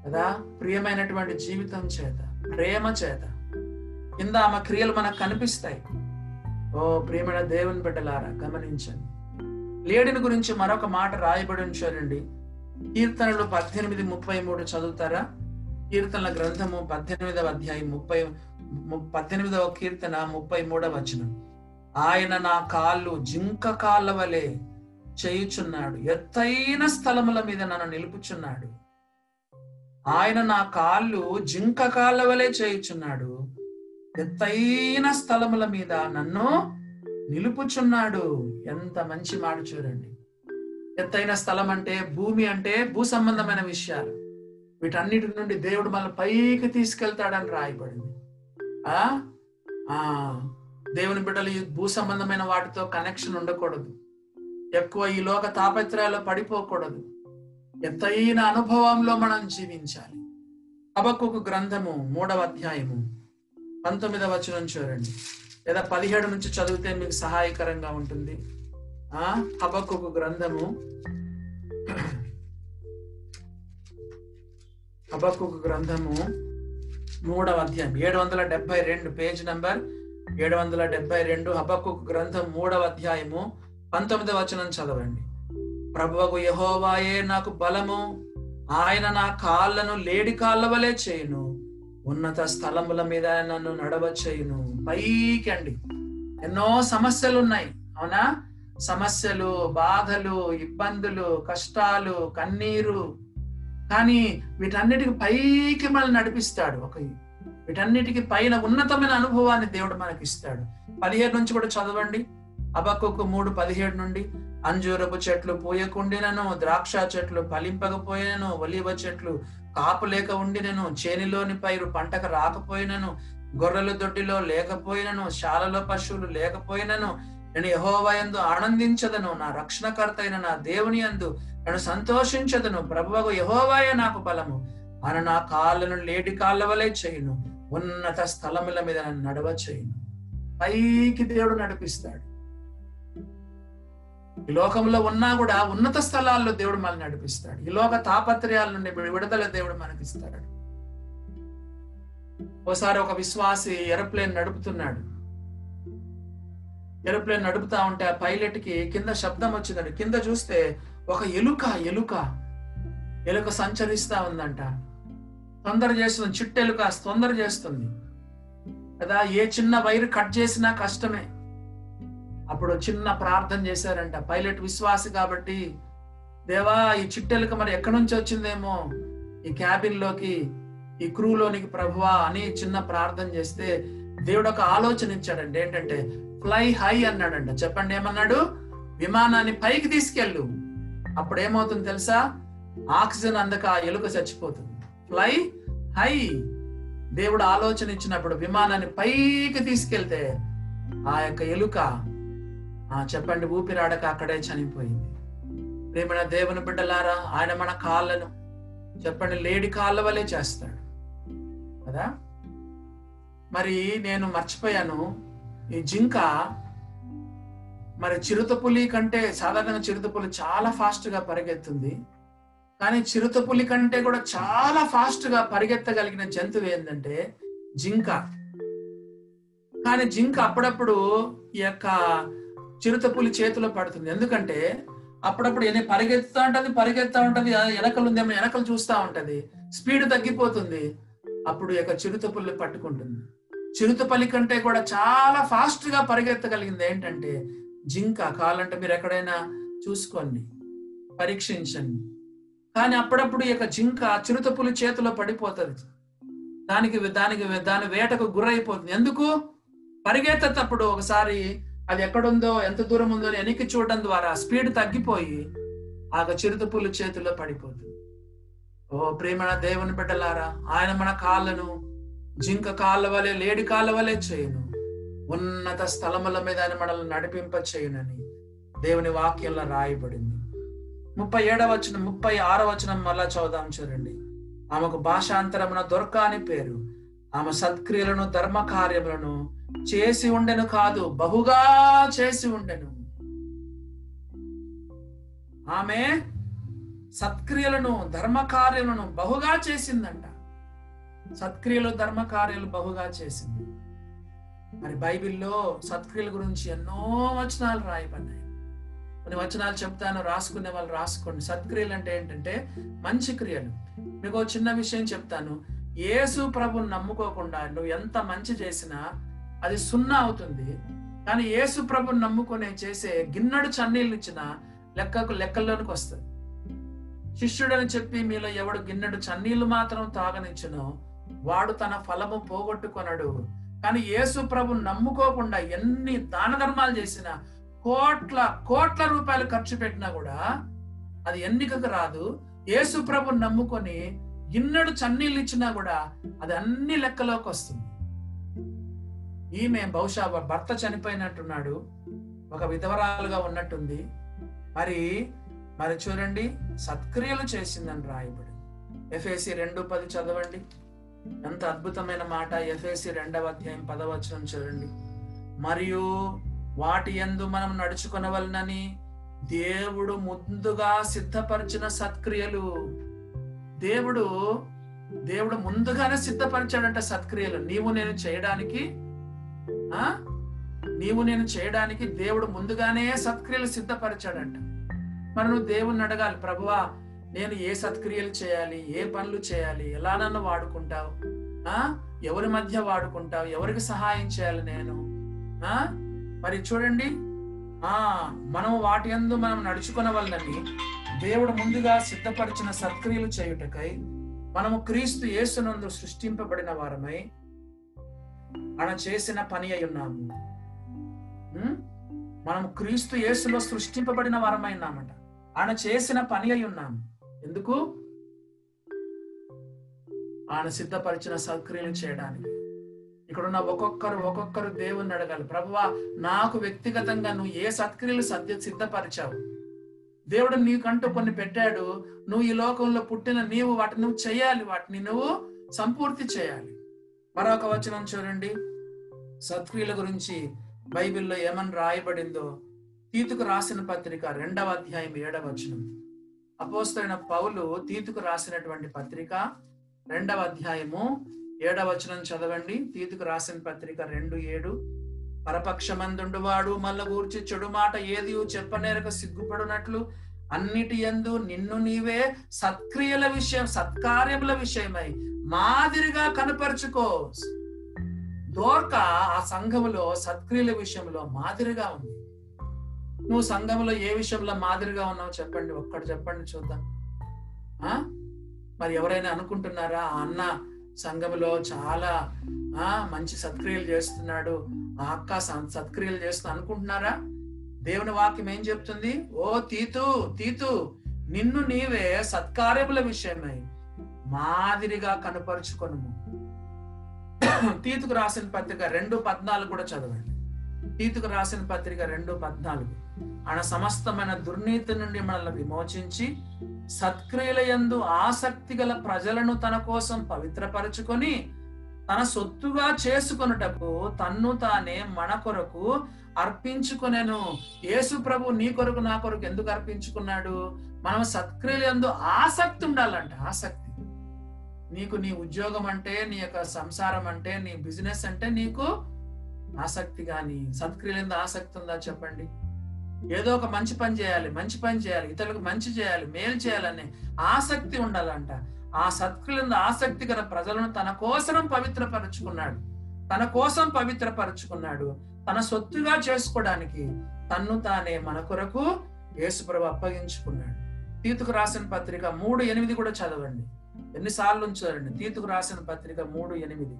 కదా? ప్రియమైనటువంటి జీవితం చేత ప్రేమ చేత. కింద ఆమె క్రియలు మనకు కనిపిస్తాయి. ఓ ప్రియమైన దేవుని బిడ్డలారా గమనించండి. లేడిని గురించి మరొక మాట రాయబడి ఉంచారండి కీర్తనలు పద్దెనిమిది ముప్పై మూడు చదువుతారా? కీర్తనల గ్రంథము పద్దెనిమిదవ అధ్యాయం ముప్పై పద్దెనిమిదవ కీర్తన ముప్పై మూడవ వచనం. ఆయన నా కాళ్ళు జింక కాళ్ళ వలె చేయుచున్నాడు. ఎత్తైన స్థలముల మీద నన్ను నిలుపుచున్నాడు. ఆయన నా కాళ్ళు జింక కాళ్ళ వలె చేయుచున్నాడు. ఎత్తైన స్థలముల మీద నన్ను నిలుపుచున్నాడు. ఎంత మంచి మాట చూడండి. ఎత్తైన స్థలం అంటే భూమి అంటే భూ సంబంధమైన విషయాలు. వీటన్నిటి నుండి దేవుడు మన పైకి తీసుకెళ్తాడని రాయబడింది. ఆ? ఆ. దేవుని బిడ్డలు భూ సంబంధమైన వాటితో కనెక్షన్ ఉండకూడదు. ఎక్కువ ఈ లోక తాపత్రయాల్లో పడిపోకూడదు. ఎత్తైన అనుభవంలో మనం జీవించాలి. హబక్కుకు గ్రంథము మూడవ అధ్యాయము పంతొమ్మిదవ వచనం చూడండి. లేదా పదిహేడు నుంచి చదివితే మీకు సహాయకరంగా ఉంటుంది. ఆ హబక్కుకు గ్రంథము హబక్కుకు గ్రంథము మూడవ అధ్యాయం. ఏడు వందల డెబ్బై రెండు పేజ్ నంబర్ ఏడు వందల డెబ్బై రెండు హబక్కు గ్రంథం మూడవ అధ్యాయము పంతొమ్మిదవ వచనం చదవండి. ప్రభువకు యహోవాయే నాకు బలము. ఆయన నా కాళ్ళను లేడి కాళ్ళ వలె చేయును. ఉన్నత స్థలముల మీద నన్ను నడవ చేయును. పైకి అండి ఎన్నో సమస్యలు ఉన్నాయి అవునా? సమస్యలు బాధలు ఇబ్బందులు కష్టాలు కన్నీరు. కానీ వీటన్నిటికి పైకి మనల్ని నడిపిస్తాడు ఒక వీటన్నిటికి పైన ఉన్నతమైన అనుభవాన్ని దేవుడు మనకి ఇస్తాడు పదిహేడు నుంచి కూడా చదవండి. అబక్కుకు మూడు పదిహేడు నుండి అంజూరపు చెట్లు పూయకుండినను ద్రాక్ష చెట్లు ఫలింపకపోయినను ఒలివ చెట్లు కాపు లేక ఉండినను చేనిలోని పైరు పంటకు రాకపోయినను గొర్రెల దొడ్డిలో లేకపోయినను శాలలో పశువులు లేకపోయినను నేను యహోవయందు ఆనందించదను నా రక్షణకర్త అయిన నా దేవుని అందు నేను సంతోషించదను. ప్రభువకు యహోవాయ నాకు బలము. ఆయన నా కాళ్ళను లేడి కాళ్ళ వలె చేయును. ఉన్నత స్థలముల మీద నన్ను నడవ చేయును పైకి దేవుడు నడిపిస్తాడు. ఈ లోకంలో ఉన్నా కూడా ఉన్నత స్థలాల్లో దేవుడు మనల్ని నడిపిస్తాడు. ఈ లోక తాపత్రయాల నుండి విడుదల దేవుడు మనకిస్తాడు ఓసారి ఒక విశ్వాసి ఎరోప్లేన్ నడుపుతున్నాడు. ఎరోప్లేన్ నడుపుతా ఉంటే ఆ పైలట్కి కింద శబ్దం వచ్చిందండి. కింద చూస్తే ఒక ఎలుక ఎలుక ఎలుక సంచరిస్తా ఉందంట. తొందర చేస్తుంది చిట్టెలుక తొందర చేస్తుంది. కదా ఏ చిన్న వైరు కట్ చేసినా కష్టమే. అప్పుడు చిన్న ప్రార్థన చేశారంట. పైలట్ విశ్వాసి కాబట్టి దేవా ఈ చిట్టెలుక మరి ఎక్కడి నుంచి వచ్చిందేమో? ఈ క్యాబిన్లోకి ఈ క్రూలోనికి ప్రభువా అని చిన్న ప్రార్థన చేస్తే దేవుడు ఒక ఆలోచన ఇచ్చాడండి. ఏంటంటే ఫ్లై హై అన్నాడంట. చెప్పండి ఏమన్నాడు? విమానాన్ని పైకి తీసుకెళ్ళు. అప్పుడు ఏమవుతుంది తెలుసా? ఆక్సిజన్ అందక ఆ ఎలుక చచ్చిపోతుంది. Fly high. దేవుడు ఆలోచన ఇచ్చినప్పుడు విమానాన్ని పైకి తీసుకెళ్తే ఆ యొక్క ఎలుక చెప్పండి ఊపిరాడక అక్కడే చనిపోయింది. ప్రేమణ దేవుని బిడ్డలారా ఆయన మన కాళ్ళను చెప్పండి లేడి కాళ్ళ వలె చేస్తాడు. కదా? మరి నేను మర్చిపోయాను. ఈ జింక మరి చిరుతపులి కంటే సాధారణంగా చిరుతపులి చాలా ఫాస్ట్గా పరిగెత్తుంది. కానీ చిరుతపులి కంటే కూడా చాలా ఫాస్ట్గా పరిగెత్తగలిగిన జంతువు ఏంటంటే జింక. కానీ జింక అప్పుడప్పుడు ఈ యొక్క చిరుతపులి చేతిలో పడుతుంది. ఎందుకంటే అప్పుడప్పుడు ఎన్ని పరిగెత్తుతా ఉంటది పరిగెత్తా ఉంటది వెనకలు ఉందేమో వెనకలు చూస్తా ఉంటది. స్పీడ్ తగ్గిపోతుంది. అప్పుడు యొక్క చిరుతపుల్లి పట్టుకుంటుంది. చిరుతపల్లి కంటే కూడా చాలా ఫాస్ట్గా పరిగెత్తగలిగింది ఏంటంటే జింక కావాలంటే మీరు ఎక్కడైనా చూసుకోండి పరీక్షించండి. కానీ అప్పుడప్పుడు ఈ యొక్క జింక చిరుతపులి చేతిలో పడిపోతుంది. దానికి దానికి దాని వేటకు గురైపోతుంది. ఎందుకు? పరిగెత్తేటప్పుడు ఒకసారి అది ఎక్కడుందో ఎంత దూరం ఉందో అని వెనక్కి చూడడం ద్వారా స్పీడ్ తగ్గిపోయి ఆ చిరుతపులి చేతిలో పడిపోతుంది. ఓ ప్రేమణ దేవుని బిడ్డలారా ఆయన మన కాళ్ళను జింక కాళ్ళ వలె లేడి కాళ్ళ వలె చేయను. ఉన్నత స్థలముల మీద ఆయన మనల్ని నడిపింప చేయునని దేవుని వాక్యంలో రాయబడింది. ముప్పై ఏడవ వచనం ముప్పై ఆరో వచనం మళ్ళా చదుదాం చూడండి. ఆమెకు భాషాంతరమున దొరక అని పేరు. ఆమె సత్క్రియలను ధర్మ కార్యములను చేసి ఉండెను కాదు బహుగా చేసి ఉండెను. ఆమె సత్క్రియలను ధర్మకార్యములను బహుగా చేసిందంట. సత్క్రియలు ధర్మకార్యాలు బహుగా చేసింది. మరి బైబిల్లో సత్క్రియల గురించి ఎన్నో వచనాలు రాయబడ్డాయి. కొన్ని వచనాలు చెప్తాను రాసుకునే వాళ్ళు రాసుకోండి. సత్క్రియలు అంటే ఏంటంటే మంచి క్రియలు. మీకు చిన్న విషయం చెప్తాను. యేసు ప్రభుని నమ్ముకోకుండా నువ్వు ఎంత మంచి చేసినా అది సున్నా అవుతుంది. కానీ యేసు ప్రభుని నమ్ముకొని చేసే గిన్నెడు చన్నీళ్ళు ఇచ్చిన లెక్కకు లెక్కల్లోనికి వస్తుంది. శిష్యుడని చెప్పి మీలో ఎవడు గిన్నెడు చన్నీళ్ళు మాత్రం తాగనిచ్చునో వాడు తన ఫలము పోగొట్టుకొనడు. కానీ యేసు ప్రభు నమ్ముకోకుండా ఎన్ని దాన ధర్మాలు చేసినా కోట్ల కోట్ల రూపాయలు ఖర్చు పెట్టినా కూడా అది ఎన్నికకు రాదు. యేసు ప్రభు నమ్ముకొని గిన్నెడు చన్నీళ్ళు ఇచ్చినా కూడా అది అన్ని లెక్కలోకి వస్తుంది. ఈమె బహుశా భర్త చనిపోయినట్టున్నాడు. ఒక విధవరాలుగా ఉన్నట్టుంది. మరి మరి చూడండి సత్క్రియలు చేసిందని రాయబడి ఎఫ్ఏసి రెండు పది చదవండి. ఎంత అద్భుతమైన మాట. ఎఫ్ఏసి రెండవ అధ్యాయం పదవచనం చూడండి. మరియు వాటి ఎందు మనం నడుచుకొనవలనని దేవుడు ముందుగా సిద్ధపరిచిన సత్క్రియలు. దేవుడు దేవుడు ముందుగానే సిద్ధపరిచాడంట సత్క్రియలు. నీవు నేను చేయడానికి నీవు నేను చేయడానికి దేవుడు ముందుగానే సత్క్రియలు సిద్ధపరిచాడంట. మరి నువ్వు దేవుణ్ణి అడగాలి ప్రభువా నేను ఏ సత్క్రియలు చేయాలి ఏ పనులు చేయాలి ఎలా నన్ను వాడుకుంటావు? ఆ? ఎవరి మధ్య వాడుకుంటావు? ఎవరికి సహాయం చేయాలి నేను? ఆ? మరి చూడండి. ఆ మనం వాటి యందు మనం నడుచుకున్న వల్లని దేవుడు ముందుగా సిద్ధపరిచిన సత్క్రియలు చేయుటకై మనము క్రీస్తు యేసునందు సృష్టింపబడిన వారమై మనం చేసిన పని అయి ఉన్నాము. మనం క్రీస్తు యేసులో సృష్టింపబడిన వారమై ఉన్నామట. ఆయన చేసిన పని అయి ఉన్నాము. ఎందుకు? ఆయన సిద్ధపరిచిన సక్రియలు చేయడానికి. ఇక్కడున్న ఒక్కొక్కరు ఒక్కొక్కరు దేవుణ్ణి అడగాలి. ప్రభువా నాకు వ్యక్తిగతంగా నువ్వు ఏ సత్క్రియలు సత్య సిద్ధపరిచావు? దేవుడు నీకంటూ కొన్ని పెట్టాడు. నువ్వు ఈ లోకంలో పుట్టిన నీవు వాటిని నువ్వు చేయాలి. వాటిని నువ్వు సంపూర్తి చేయాలి. మరొక వచనం చూడండి. సత్క్రియల గురించి బైబిల్లో ఏమని రాయబడిందో తీతుకు రాసిన పత్రిక రెండవ అధ్యాయం ఏడవ వచనం. అపోస్తైన పౌలు తీతుకు రాసినటువంటి పత్రిక రెండవ అధ్యాయము ఏడవ వచనం చదవండి. తీతుకు రాసిన పత్రిక రెండు ఏడు. పరపక్షమందుండువాడు మల్ల గూర్చి చెడు మాట ఏది చెప్పనేరక సిగ్గుపడినట్లు అన్నిటి యందు నిన్ను నీవే సత్క్రియల విషయం సత్కార్యముల విషయమై మాదిరిగా కనపరుచుకో. దోర్క ఆ సంఘములో సత్క్రియల విషయంలో మాదిరిగా ఉంది. నువ్వు సంఘంలో ఏ విషయంలో మాదిరిగా ఉన్నావు చెప్పండి ఒక్కటి చెప్పండి చూద్దాం. ఆ? మరి ఎవరైనా అనుకుంటున్నారా ఆ అన్న సంఘములో చాలా ఆ మంచి సత్క్రియలు చేస్తున్నాడు ఆ అక్క సత్క్రియలు చేస్తూ అనుకుంటున్నారా? దేవుని వాక్యం ఏం చెప్తుంది? ఓ తీతు తీతు నిన్ను నీవే సత్కార్యముల విషయమై మాదిరిగా కనపరుచుకొను తీతుకు రాసిన పత్రిక రెండు పద్నాలుగు కూడా చదవండి. తీతుకు రాసిన పత్రిక రెండు పద్నాలుగు. ఆయన సమస్తమైన దుర్నీతి నుండి మనల్ని విమోచించి సత్క్రియల యందు ఆసక్తి గల ప్రజలను తన కోసం పవిత్రపరచుకొని తన సొత్తుగా చేసుకొనుటకు తన్ను తానే మన కొరకు అర్పించుకునేను. యేసు ప్రభు నీ కొరకు నా కొరకు ఎందుకు అర్పించుకున్నాడు? మనం సత్క్రియలు ఎందు ఆసక్తి ఉండాలంట ఆసక్తి. నీకు నీ ఉద్యోగం అంటే నీ యొక్క సంసారం అంటే నీ బిజినెస్ అంటే నీకు ఆసక్తి కానీ సత్క్రియలు ఎందు ఆసక్తి ఉందా చెప్పండి? ఏదో ఒక మంచి పని చేయాలి మంచి పని చేయాలి ఇతరులకు మంచి చేయాలి మేలు చేయాలని ఆసక్తి ఉండాలంట. ఆ సత్క్రియలందు ఆసక్తి గల ప్రజలను తన కోసం పవిత్రపరుచుకున్నాడు. తన కోసం పవిత్రపరుచుకున్నాడు. తన సొత్తుగా చేసుకోవడానికి తన్ను తానే మన కొరకు యేసుప్రభు అప్పగించుకున్నాడు. తీతుకు రాసిన పత్రిక మూడు ఎనిమిది కూడా చదవండి. ఎన్నిసార్లు ఉంచారండి? తీతుకు రాసిన పత్రిక మూడు ఎనిమిది.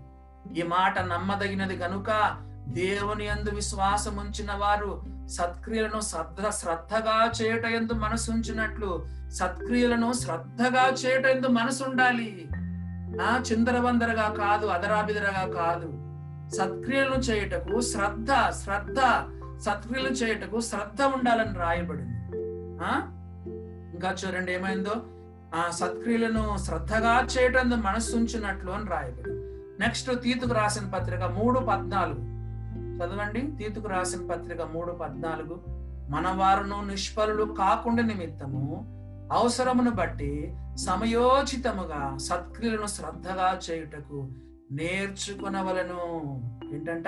ఈ మాట నమ్మదగినది గనుక దేవుని యందు విశ్వాసం ఉంచిన వారు సత్క్రియలను శ్రద్ధ శ్రద్ధగా చేయట ఎందు మనసు ఉంచినట్లు సత్క్రియలను శ్రద్ధగా చేయట ఎందు మనసు ఉండాలి. ఆ చిందరవందరగా కాదు అదరాబిదరగా కాదు. సత్క్రియలను చేయుటకు శ్రద్ధ శ్రద్ధ సత్క్రియలు చేయుటకు శ్రద్ధ ఉండాలని రాయబడింది. ఆ? ఇంకా చూడండి ఏమైందో? ఆ సత్క్రియలను శ్రద్ధగా చేయటం మనస్సు ఉంచినట్లు అని రాయబడింది. నెక్స్ట్ తీతుకు రాసిన పత్రిక మూడు పద్నాలుగు. చదవండి. తీతుకు రాసిన పత్రిక మూడు పద్నాలుగు. మన వారును నిష్ఫలులు కాకుండా నిమిత్తము అవసరమును బట్టి సమయోచితముగా సత్క్రియలను శ్రద్ధగా చేయుటకు నేర్చుకునవలను. ఏంటంట?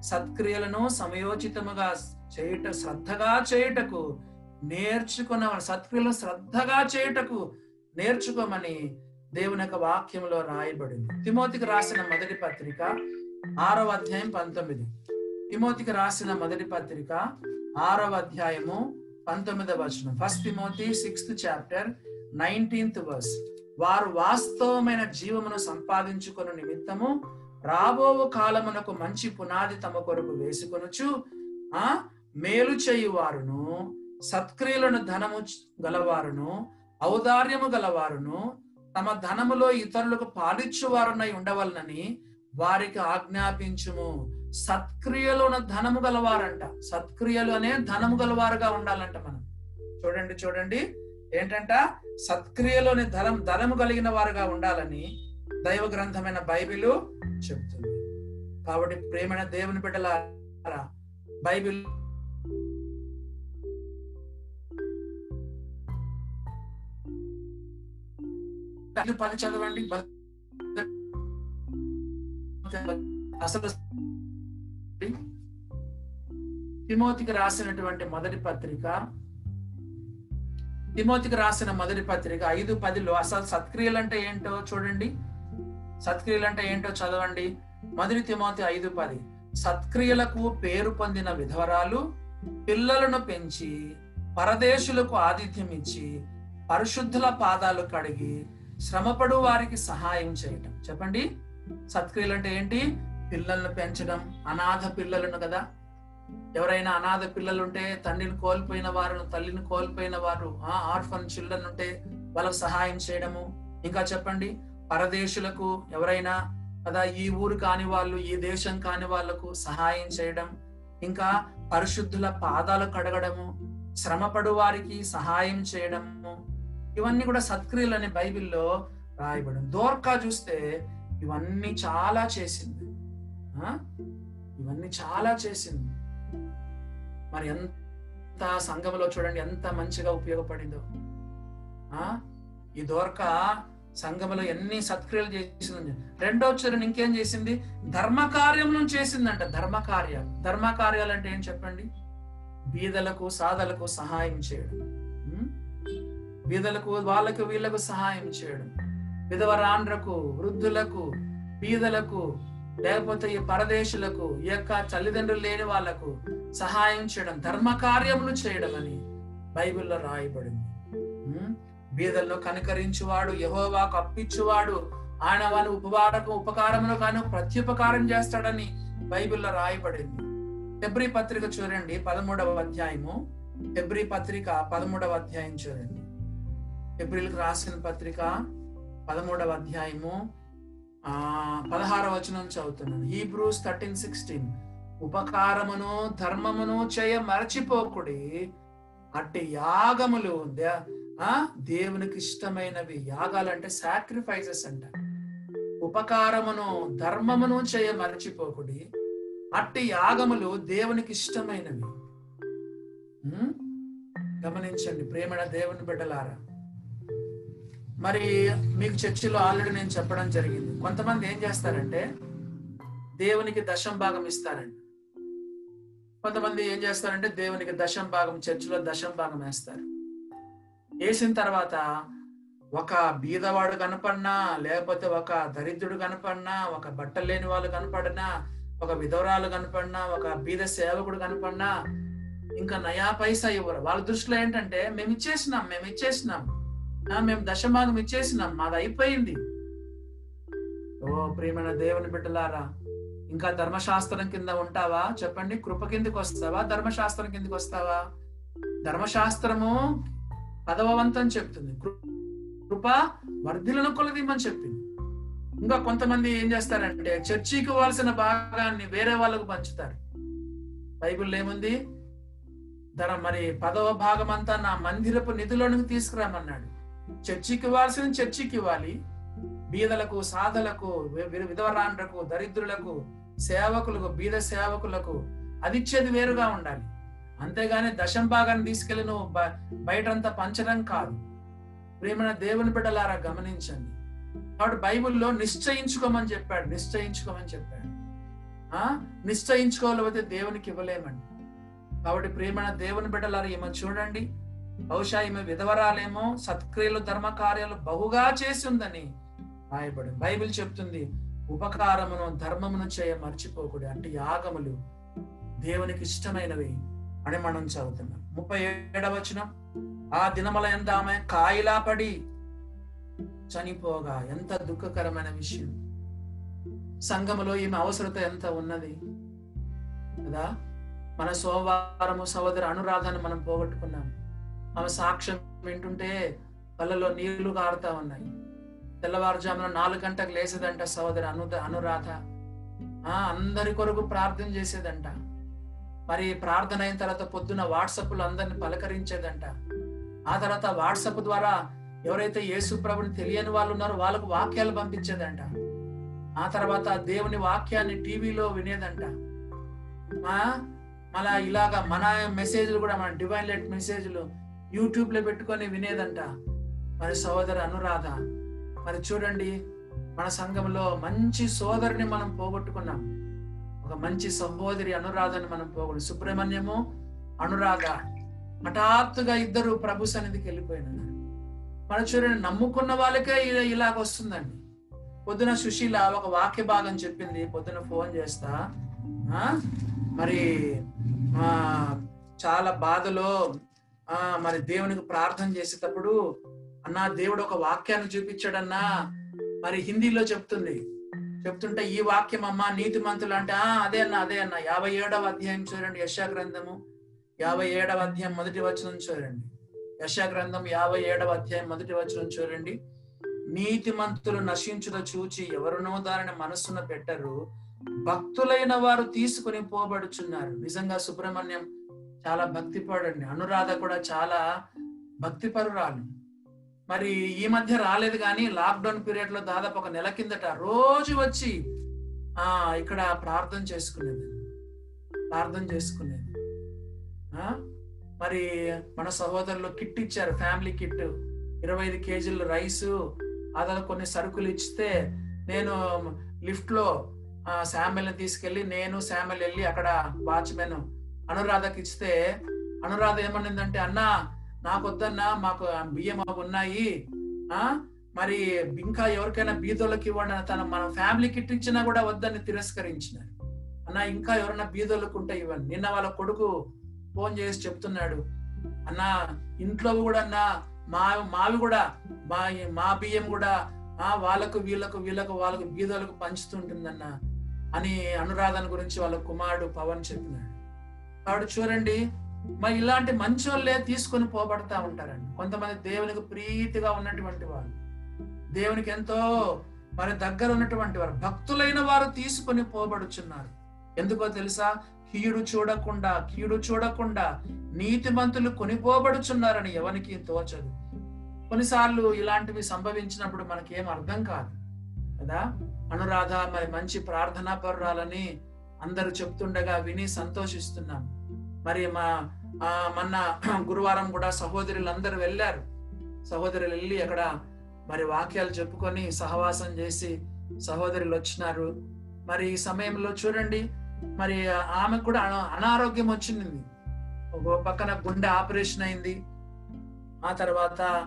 సత్క్రియలను సమయోచితముగా చేయుట శ్రద్ధగా చేయుటకు నేర్చుకున్న సత్క్రియలు శ్రద్ధగా చేయుటకు నేర్చుకోమని దేవుని యొక్క వాక్యంలో రాయబడింది. తిమోతికి రాసిన మొదటి పత్రిక ఆరవ అధ్యాయం పంతొమ్మిది. తిమోతికి రాసిన మొదటి పత్రిక ఆరవ అధ్యాయము పంతొమ్మిదవ వచనం. First Timothy sixth chapter nineteenth verse వారు వాస్తవమైన జీవమును సంపాదించుకుని నిమిత్తము రాబోవు కాలమునకు మంచి పునాది తమ కొరకు వేసుకొనుచు ఆ మేలు చేయువారును సత్క్రియలను ధనము గలవారును ఔదార్యము గలవారును తమ ధనములో ఇతరులకు పాలిచ్చువారునై ఉండవలనని వారికి ఆజ్ఞాపించుము. సత్క్రియలు ఉన్న ధనము గలవారంట. సత్క్రియలు అనే ధనము గలవారుగా ఉండాలంట మనం. చూడండి చూడండి. ఏంటంట? సత్క్రియలోని ధనం ధనము కలిగిన వారుగా ఉండాలని దైవ గ్రంథమైన బైబిల్ చెప్తుంది కాబట్టి ప్రేమైన దేవుని బిడ్డలారా బైబిల్ పని చదవండి అసలు తిమోతికి రాసినటువంటి మొదటి పత్రిక తిమోతికి రాసిన మొదటి పత్రిక ఐదు పదిలో అసలు సత్క్రియలు అంటే ఏంటో చూడండి. సత్క్రియలు అంటే ఏంటో చదవండి. మొదటి తిమోతి ఐదు పది. సత్క్రియలకు పేరు పొందిన విధవరాలు పిల్లలను పెంచి పరదేశులకు ఆతిథ్యం ఇచ్చి పరిశుద్ధుల పాదాలు కడిగి శ్రమపడు వారికి సహాయం చేయటం. చెప్పండి. సత్క్రియలు అంటే ఏంటి? పిల్లలను పెంచడం అనాథ పిల్లలను కదా. ఎవరైనా అనాథ పిల్లలు ఉంటే తండ్రిని కోల్పోయిన వారు తల్లిని కోల్పోయిన వారు ఆ ఆర్ఫన్ చిల్డ్రన్ ఉంటే వాళ్ళకు సహాయం చేయడము. ఇంకా చెప్పండి పరదేశులకు ఎవరైనా కదా ఈ ఊరు కాని వాళ్ళు ఈ దేశం కాని వాళ్ళకు సహాయం చేయడం. ఇంకా పరిశుద్ధుల పాదాలు కడగడము శ్రమపడు వారికి సహాయం చేయడము. ఇవన్నీ కూడా సత్క్రియలు అనే బైబిల్లో రాయబడి దోర్కా చూస్తే ఇవన్నీ చాలా చేసింది. ఇవన్నీ చాలా చేసింది. మరి ఎంత సంఘంలో చూడండి ఎంత మంచిగా ఉపయోగపడిందో. ఆ? ఈ దోర్క సంఘంలో ఎన్ని సత్క్రియలు చేసింది రెండో చరణ్ ఇంకేం చేసింది? ధర్మకార్యం చేసిందంట ధర్మకార్యాలు. ధర్మకార్యాలు అంటే ఏం చెప్పండి? బీదలకు సాధలకు సహాయం చేయడం. బీదలకు వాళ్ళకు వీళ్ళకు సహాయం చేయడం. విధవరాండ్రకు వృద్ధులకు బీదలకు లేకపోతే ఈ పరదేశులకు ఈ యొక్క తల్లిదండ్రులు లేని వాళ్ళకు సహాయం చేయడం ధర్మ కార్యములు చేయడం అని బైబిల్లో రాయబడింది. బీదల్లో బీదలను కనికరించువాడు యహోవాకు అప్పించువాడు ఆయన వాని ఉపవాడకు ఉపకారములు కాను ప్రత్యుపకారం చేస్తాడని బైబిల్లో రాయబడింది. ఫిబ్రి పత్రిక చూడండి పదమూడవ అధ్యాయము. ఫిబ్రి పత్రిక పదమూడవ అధ్యాయం చూడండి. ఫిబ్రిల్కి రాసిన పత్రిక పదమూడవ అధ్యాయము ఆ వచనం చదువుతున్నాను. Hebrews thirteen sixteen. ఉపకారమును ధర్మమును చేయ మరచిపోకుడి. అట్టి యాగములు ఆ దేవునికి ఇష్టమైనవి యాగాలంటే సాక్రిఫైసెస్ అంట. ఉపకారమును ధర్మమును చేయ మరచిపోకుడి. అట్టి యాగములు దేవునికి ఇష్టమైనవి. గమనించండి ప్రేమణ దేవుని బిడ్డలారా. మరి మీకు చర్చిలో ఆల్రెడీ నేను చెప్పడం జరిగింది. కొంతమంది ఏం చేస్తారంటే దేవునికి దశం భాగం ఇస్తారండి. కొంతమంది ఏం చేస్తారంటే దేవునికి దశం భాగం చర్చిలో దశం భాగం వేస్తారు. వేసిన తర్వాత ఒక బీదవాడు కనపడినా లేకపోతే ఒక దరిద్రుడు కనపడినా ఒక బట్టలు లేని వాళ్ళు కనపడినా ఒక విధవరాలు కనపడినా ఒక బీద సేవకుడు కనపడినా ఇంకా నయా పైసా ఇవ్వరు. వాళ్ళ దృష్టిలో ఏంటంటే మేము ఇచ్చేసినాం మేము ఇచ్చేసినాం. మేము దశమాగం ఇచ్చేసినాం. మాది అయిపోయింది. ఓ ప్రియమైన దేవుని బిడ్డలారా ఇంకా ధర్మశాస్త్రం కింద ఉంటావా? చెప్పండి. కృప కిందకి వస్తావా? ధర్మశాస్త్రం కిందకి వస్తావా? ధర్మశాస్త్రము పదవ వంతం చెప్తుంది. కృప వర్ధిలను కొలదిమ్మని చెప్పింది. ఇంకా కొంతమంది ఏం చేస్తారంటే చర్చికి వాల్సిన భాగాన్ని వేరే వాళ్ళకు పంచుతారు. బైబిల్ ఏముంది? ధర మరి పదవ భాగం అంతా నా మందిరపు నిధులను తీసుకురామన్నాడు. చర్చికి ఇవ్వాల్సిన చర్చికి ఇవ్వాలి. బీదలకు సాధలకు విధవరాండ్రకు దరిద్రులకు సేవకులకు బీద సేవకులకు అదిచ్చేది వేరుగా ఉండాలి. అంతేగాని దశం భాగాన్ని తీసుకెళ్ళి నువ్వు బయటంతా పంచడం కాదు. ప్రేమన దేవుని బిడ్డలారా గమనించండి. కాబట్టి బైబిల్లో నిశ్చయించుకోమని చెప్పాడు నిశ్చయించుకోమని చెప్పాడు. ఆ? నిశ్చయించుకోలేకపోతే దేవునికి ఇవ్వలేమండి. కాబట్టి ప్రేమణ దేవుని బిడ్డలారా ఏమో చూడండి. బహుశా ఈమె విధవరాలేమో సత్క్రియలు ధర్మ కార్యాలు బహుగా చేసిందని రాయబడి బైబిల్ చెప్తుంది. ఉపకారమును ధర్మమును చేయ మర్చిపోకూడదు అంటే యాగములు దేవునికి ఇష్టమైనవి అని మనం చదువుతున్నాం. ముప్పై ఏడవ వచనం. ఆ దినముల ఎంత ఆమె కాయిలా పడి చనిపోగా. ఎంత దుఃఖకరమైన విషయం. సంఘములో ఈమె అవసరత ఎంత ఉన్నది? కదా? మన సోమవారము సహోదరి అనురాధాన్ని మనం పోగొట్టుకున్నాం. ఆమె సాక్ష్యం వింటుంటే కళ్ళలో నీళ్ళు కారుతా ఉన్నాయి. తెల్లవారుజామున నాలుగు గంటలకు లేసేదంట సహోదరి అను అనురాధ. ఆ అందరి కొరకు ప్రార్థన చేసేదంట. మరి ప్రార్థన అయిన తర్వాత పొద్దున వాట్సాప్లు అందరిని పలకరించేదంట. ఆ తర్వాత వాట్సాప్ ద్వారా ఎవరైతే యేసు ప్రభుని తెలియని వాళ్ళు ఉన్నారో వాళ్ళకు వాక్యాలు పంపించేదంట. ఆ తర్వాత దేవుని వాక్యాన్ని టీవీలో వినేదంట. మళ్ళా ఇలాగా మన మెసేజ్లు కూడా మన డివైన్ లెట్ మెసేజ్లు యూట్యూబ్లో పెట్టుకొని వినేదంట. మరి సోదరు అనురాధ మరి చూడండి మన సంఘంలో మంచి సోదరుని మనం పోగొట్టుకున్నాం. ఒక మంచి సహోదరి అనురాధని మనం పోగొట్టు సుబ్రహ్మణ్యము అనురాధ హఠాత్తుగా ఇద్దరు ప్రభు సన్నిధికి వెళ్ళిపోయినారు. మన చూడండి నమ్ముకున్న వాళ్ళకే ఇలాగ వస్తుందండి. పొద్దున సుశీల ఒక వాక్య భాగం చెప్పింది పొద్దున ఫోన్ చేస్తా మరి చాలా బాధలో ఆ మరి దేవునికి ప్రార్థన చేసేటప్పుడు అన్నా దేవుడు ఒక వాక్యాన్ని చూపించాడన్నా. మరి హిందీలో చెప్తుంది. చెప్తుంటే ఈ వాక్యం అమ్మ నీతి మంతులు అంటే ఆ అదే అన్న అదే అన్న యాభై ఏడవ అధ్యాయం చూడండి యశా గ్రంథము. యాభై ఏడవ అధ్యాయం మొదటి వచనం చూడండి. యశా గ్రంథం యాభై ఏడవ అధ్యాయం మొదటి వచనం చూడండి. నీతి మంతులు నశించుట చూచి ఎవరునో దానిని మనస్సున పెట్టరు. భక్తులైన వారు తీసుకుని పోబడుచున్నారు. నిజంగా సుబ్రహ్మణ్యం చాలా భక్తిపడండి. అనురాధ కూడా చాలా భక్తిపరురాలు. మరి ఈ మధ్య రాలేదు కానీ లాక్డౌన్ పీరియడ్లో దాదాపు ఒక నెల కిందట రోజు వచ్చి ఆ ఇక్కడ ప్రార్థన చేసుకునేది. ప్రార్థన చేసుకునేది. ఆ? మరి మన సహోదరులు కిట్ ఇచ్చారు ఫ్యామిలీ కిట్. ఇరవై ఐదు కేజీలు రైస్ అదే కొన్ని సరుకులు ఇస్తే నేను లిఫ్ట్లో శామ్యల్ని తీసుకెళ్ళి నేను శామ్యల్ వెళ్ళి అక్కడ వాచ్మెన్ అనురాధకి ఇస్తే అనురాధ ఏమనిందంటే అన్నా నాకు వద్దన్నా మాకు బియ్యం అవి ఉన్నాయి. ఆ? మరి ఇంకా ఎవరికైనా బీదోళ్ళకి ఇవ్వండి అని తన మన ఫ్యామిలీ కిట్ ఇచ్చినా కూడా వద్దని తిరస్కరించినారు అన్న ఇంకా ఎవరైనా బీదోళ్ళకు ఉంటే ఇవ్వండి. నిన్న వాళ్ళ కొడుకు ఫోన్ చేసి చెప్తున్నాడు. అన్న ఇంట్లో కూడా అన్న మా మావి కూడా మా మా బియ్యం కూడా ఆ వాళ్ళకు వీళ్ళకు వీళ్ళకు వాళ్ళకు బీదోళ్ళకు పంచుతుంటుందన్న అని అనురాధన గురించి వాళ్ళ కుమారుడు పవన్ చెప్పినాడు. కాబట్టి చూడండి మరి ఇలాంటి మంచి వాళ్ళే తీసుకొని పోబడతా ఉంటారండి. కొంతమంది దేవునికి ప్రీతిగా ఉన్నటువంటి వాళ్ళు. దేవునికి ఎంతో మరి దగ్గర ఉన్నటువంటి వారు. భక్తులైన వారు తీసుకొని పోబడుచున్నారు. ఎందుకో తెలుసా? కీడు చూడకుండా కీడు చూడకుండా నీతిమంతులు కొనిపోబడుచున్నారని ఎవరికి తోచదు. కొన్నిసార్లు ఇలాంటివి సంభవించినప్పుడు మనకేం అర్థం కాదు. కదా? అనురాధ మరి మంచి ప్రార్థనా పరురాలని అందరూ చెప్తుండగా విని సంతోషిస్తున్నాం. మరి మా ఆ మొన్న గురువారం కూడా సహోదరులందరూ వెళ్ళారు. సహోదరులు వెళ్ళి అక్కడ మరి వాక్యాలు చెప్పుకొని సహవాసం చేసి సహోదరులు వచ్చినారు. మరి ఈ సమయంలో చూడండి మరి ఆమెకు కూడా అనారోగ్యం వచ్చింది. ఒక పక్కన గుండె ఆపరేషన్ అయింది. ఆ తర్వాత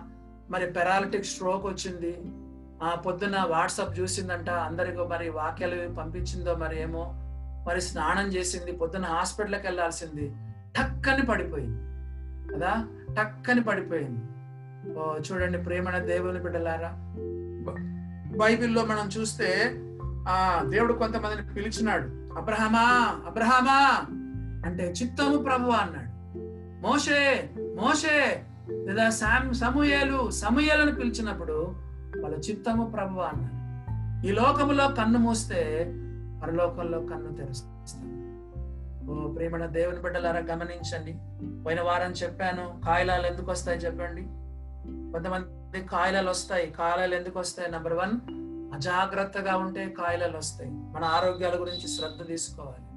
మరి పెరాలిటిక్ స్ట్రోక్ వచ్చింది. ఆ పొద్దున వాట్సాప్ చూసిందంట అందరికీ మరి వాక్యాలు పంపించిందో మరి ఏమో మరి స్నానం చేసింది పొద్దున హాస్పిటల్కి వెళ్ళాల్సింది టక్కని పడిపోయింది. కదా? టక్కని పడిపోయింది. ఓ చూడండి ప్రేమణ దేవుని బిడ్డలారా. బైబిల్లో మనం చూస్తే ఆ దేవుడు కొంతమందిని పిలిచినాడు. అబ్రహమా అబ్రహమా అంటే చిత్తము ప్రభు అన్నాడు. మోషే మోషే లేదా శామ్ సమూయేలు సమూయేలను పిలిచినప్పుడు వాళ్ళ చిత్తము ప్రభు అన్నాడు. ఈ లోకములో కన్ను మూస్తే పరలోకంలో కన్ను తెరుస్తాం ఓ ప్రేమణ దేవుని బిడ్డలారా గమనించండి. పోయిన వారం చెప్పాను కాయలాలు ఎందుకు వస్తాయి చెప్పండి? కొంతమంది కాయలాలు వస్తాయి కాయలాలు ఎందుకు వస్తాయి? నెంబర్ వన్ అజాగ్రత్తగా ఉంటే కాయలాలు వస్తాయి. మన ఆరోగ్యాల గురించి శ్రద్ధ తీసుకోవాలి.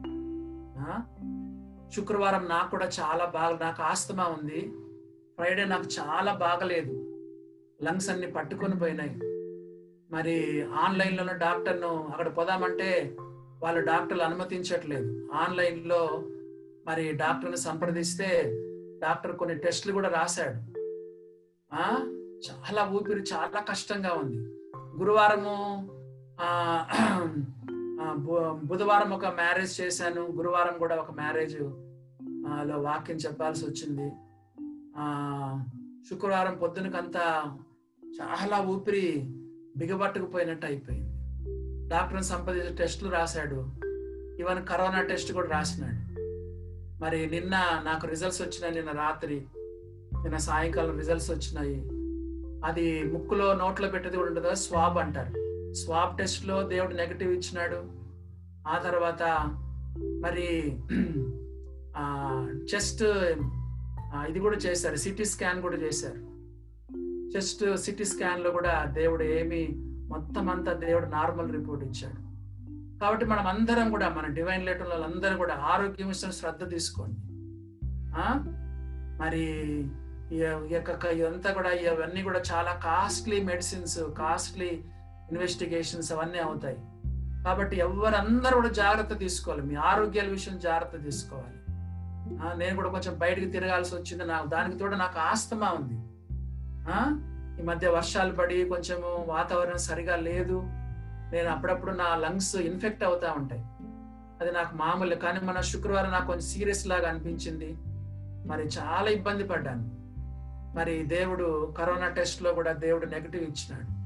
శుక్రవారం నాకు కూడా చాలా బాగా నాకు ఆస్తమా ఉంది. ఫ్రైడే నాకు చాలా బాగలేదు. లంగ్స్ అన్ని పట్టుకొని పోయినాయి. మరి ఆన్లైన్లోనే డాక్టర్ను అక్కడ పోదామంటే వాళ్ళు డాక్టర్లు అనుమతించట్లేదు. ఆన్లైన్లో మరి డాక్టర్ని సంప్రదిస్తే డాక్టర్ కొన్ని టెస్టులు కూడా రాశాడు. చాలా ఊపిరి చాలా కష్టంగా ఉంది. గురువారము బుధవారం ఒక మ్యారేజ్ చేశాను. గురువారం కూడా ఒక మ్యారేజ్లో వాక్యం చెప్పాల్సి వచ్చింది. శుక్రవారం పొద్దునకంతా చాలా ఊపిరి బిగబట్టుకుపోయినట్టు అయిపోయింది. డాక్టర్ని సంప్రదించి టెస్టులు రాశాడు. ఈవెన్ కరోనా టెస్ట్ కూడా రాసినాడు. మరి నిన్న నాకు రిజల్ట్స్ వచ్చినాయి నిన్న రాత్రి. నిన్న సాయంకాలం రిజల్ట్స్ వచ్చినాయి. అది ముక్కులో నోట్లో పెట్టేది కూడా ఉంటుంది స్వాబ్ అంటారు. స్వాబ్ టెస్ట్లో దేవుడు నెగటివ్ ఇచ్చినాడు. ఆ తర్వాత మరి చెస్ట్ ఇది కూడా చేశారు. సిటీ స్కాన్ కూడా చేశారు. చెస్ట్ సిటీ స్కాన్లో కూడా దేవుడు ఏమి మొత్తం అంతా దేవుడు నార్మల్ రిపోర్ట్ ఇచ్చాడు. కాబట్టి మనం అందరం కూడా మన డివైన్ లెటర్ అందరూ కూడా ఆరోగ్యం విషయం శ్రద్ధ తీసుకోండి. మరి ఇదంతా కూడా ఇవన్నీ కూడా చాలా కాస్ట్లీ మెడిసిన్స్ కాస్ట్లీ ఇన్వెస్టిగేషన్స్ అవన్నీ అవుతాయి. కాబట్టి ఎవరందరూ కూడా జాగ్రత్త తీసుకోవాలి. మీ ఆరోగ్యాల విషయం జాగ్రత్త తీసుకోవాలి. నేను కూడా కొంచెం బయటకు తిరగాల్సి వచ్చింది. నాకు దానికి తోడు నాకు ఆస్తమా ఉంది. ఈ మధ్య వర్షాలు పడి కొంచెము వాతావరణం సరిగా లేదు. నేను అప్పుడప్పుడు నా లంగ్స్ ఇన్ఫెక్ట్ అవుతా ఉంటాయి. అది నాకు మామూలు కానీ మన శుక్రవారం నాకు కొంచెం సీరియస్ లాగా అనిపించింది. మరి చాలా ఇబ్బంది పడ్డాను. మరి దేవుడు కరోనా టెస్ట్లో కూడా దేవుడు నెగిటివ్ ఇచ్చినాడు.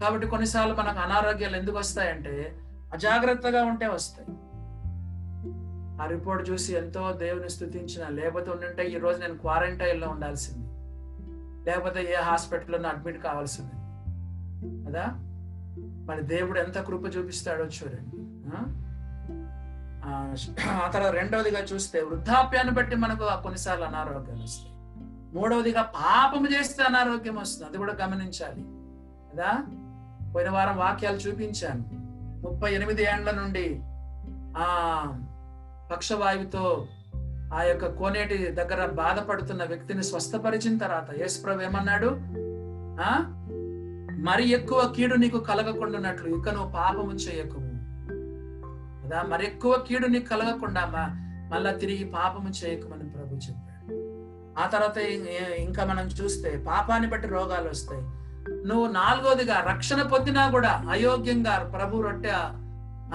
కాబట్టి కొన్నిసార్లు మనకు అనారోగ్యాలు ఎందుకు వస్తాయంటే అజాగ్రత్తగా ఉంటే వస్తాయి. ఆ రిపోర్ట్ చూసి ఎంతో దేవుని స్థుతించిన లేకపోతే ఉండుంటే ఈ రోజు నేను క్వారంటైన్లో ఉండాల్సింది. లేకపోతే ఏ హాస్పిటల్లో అడ్మిట్ కావాల్సింది. కదా? మరి దేవుడు ఎంత కృప చూపిస్తాడో చూడండి. ఆ? తర్వాత రెండవదిగా చూస్తే వృద్ధాప్యాన్ని బట్టి మనకు కొన్నిసార్లు అనారోగ్యాలు వస్తాయి. మూడవదిగా పాపం చేస్తే అనారోగ్యం వస్తుంది. అది కూడా గమనించాలి. కదా? పోయిన వారం వాక్యాలు చూపించాను. ముప్పై ఎనిమిది ఏండ్ల నుండి ఆ పక్షవాయువుతో ఆ యొక్క కోనేటి దగ్గర బాధపడుతున్న వ్యక్తిని స్వస్థపరిచిన తర్వాత యేసుప్రభు ఏమన్నాడు? ఆ? మరి ఎక్కువ కీడు నీకు కలగకుండానట్లు ఇక నువ్వు పాపము చేయకము కదా? మరి ఎక్కువ కీడు నీకు కలగకుండా మ- మళ్ళా తిరిగి పాపము చేయకమని ప్రభు చెప్పాడు. ఆ తర్వాత ఇం- ఇంకా మనం చూస్తే పాపాన్ని బట్టి రోగాలు వస్తాయి. నువ్వు నాలుగోదిగా రక్షణ పొందినా కూడా అయోగ్యంగా ప్రభు రొట్టె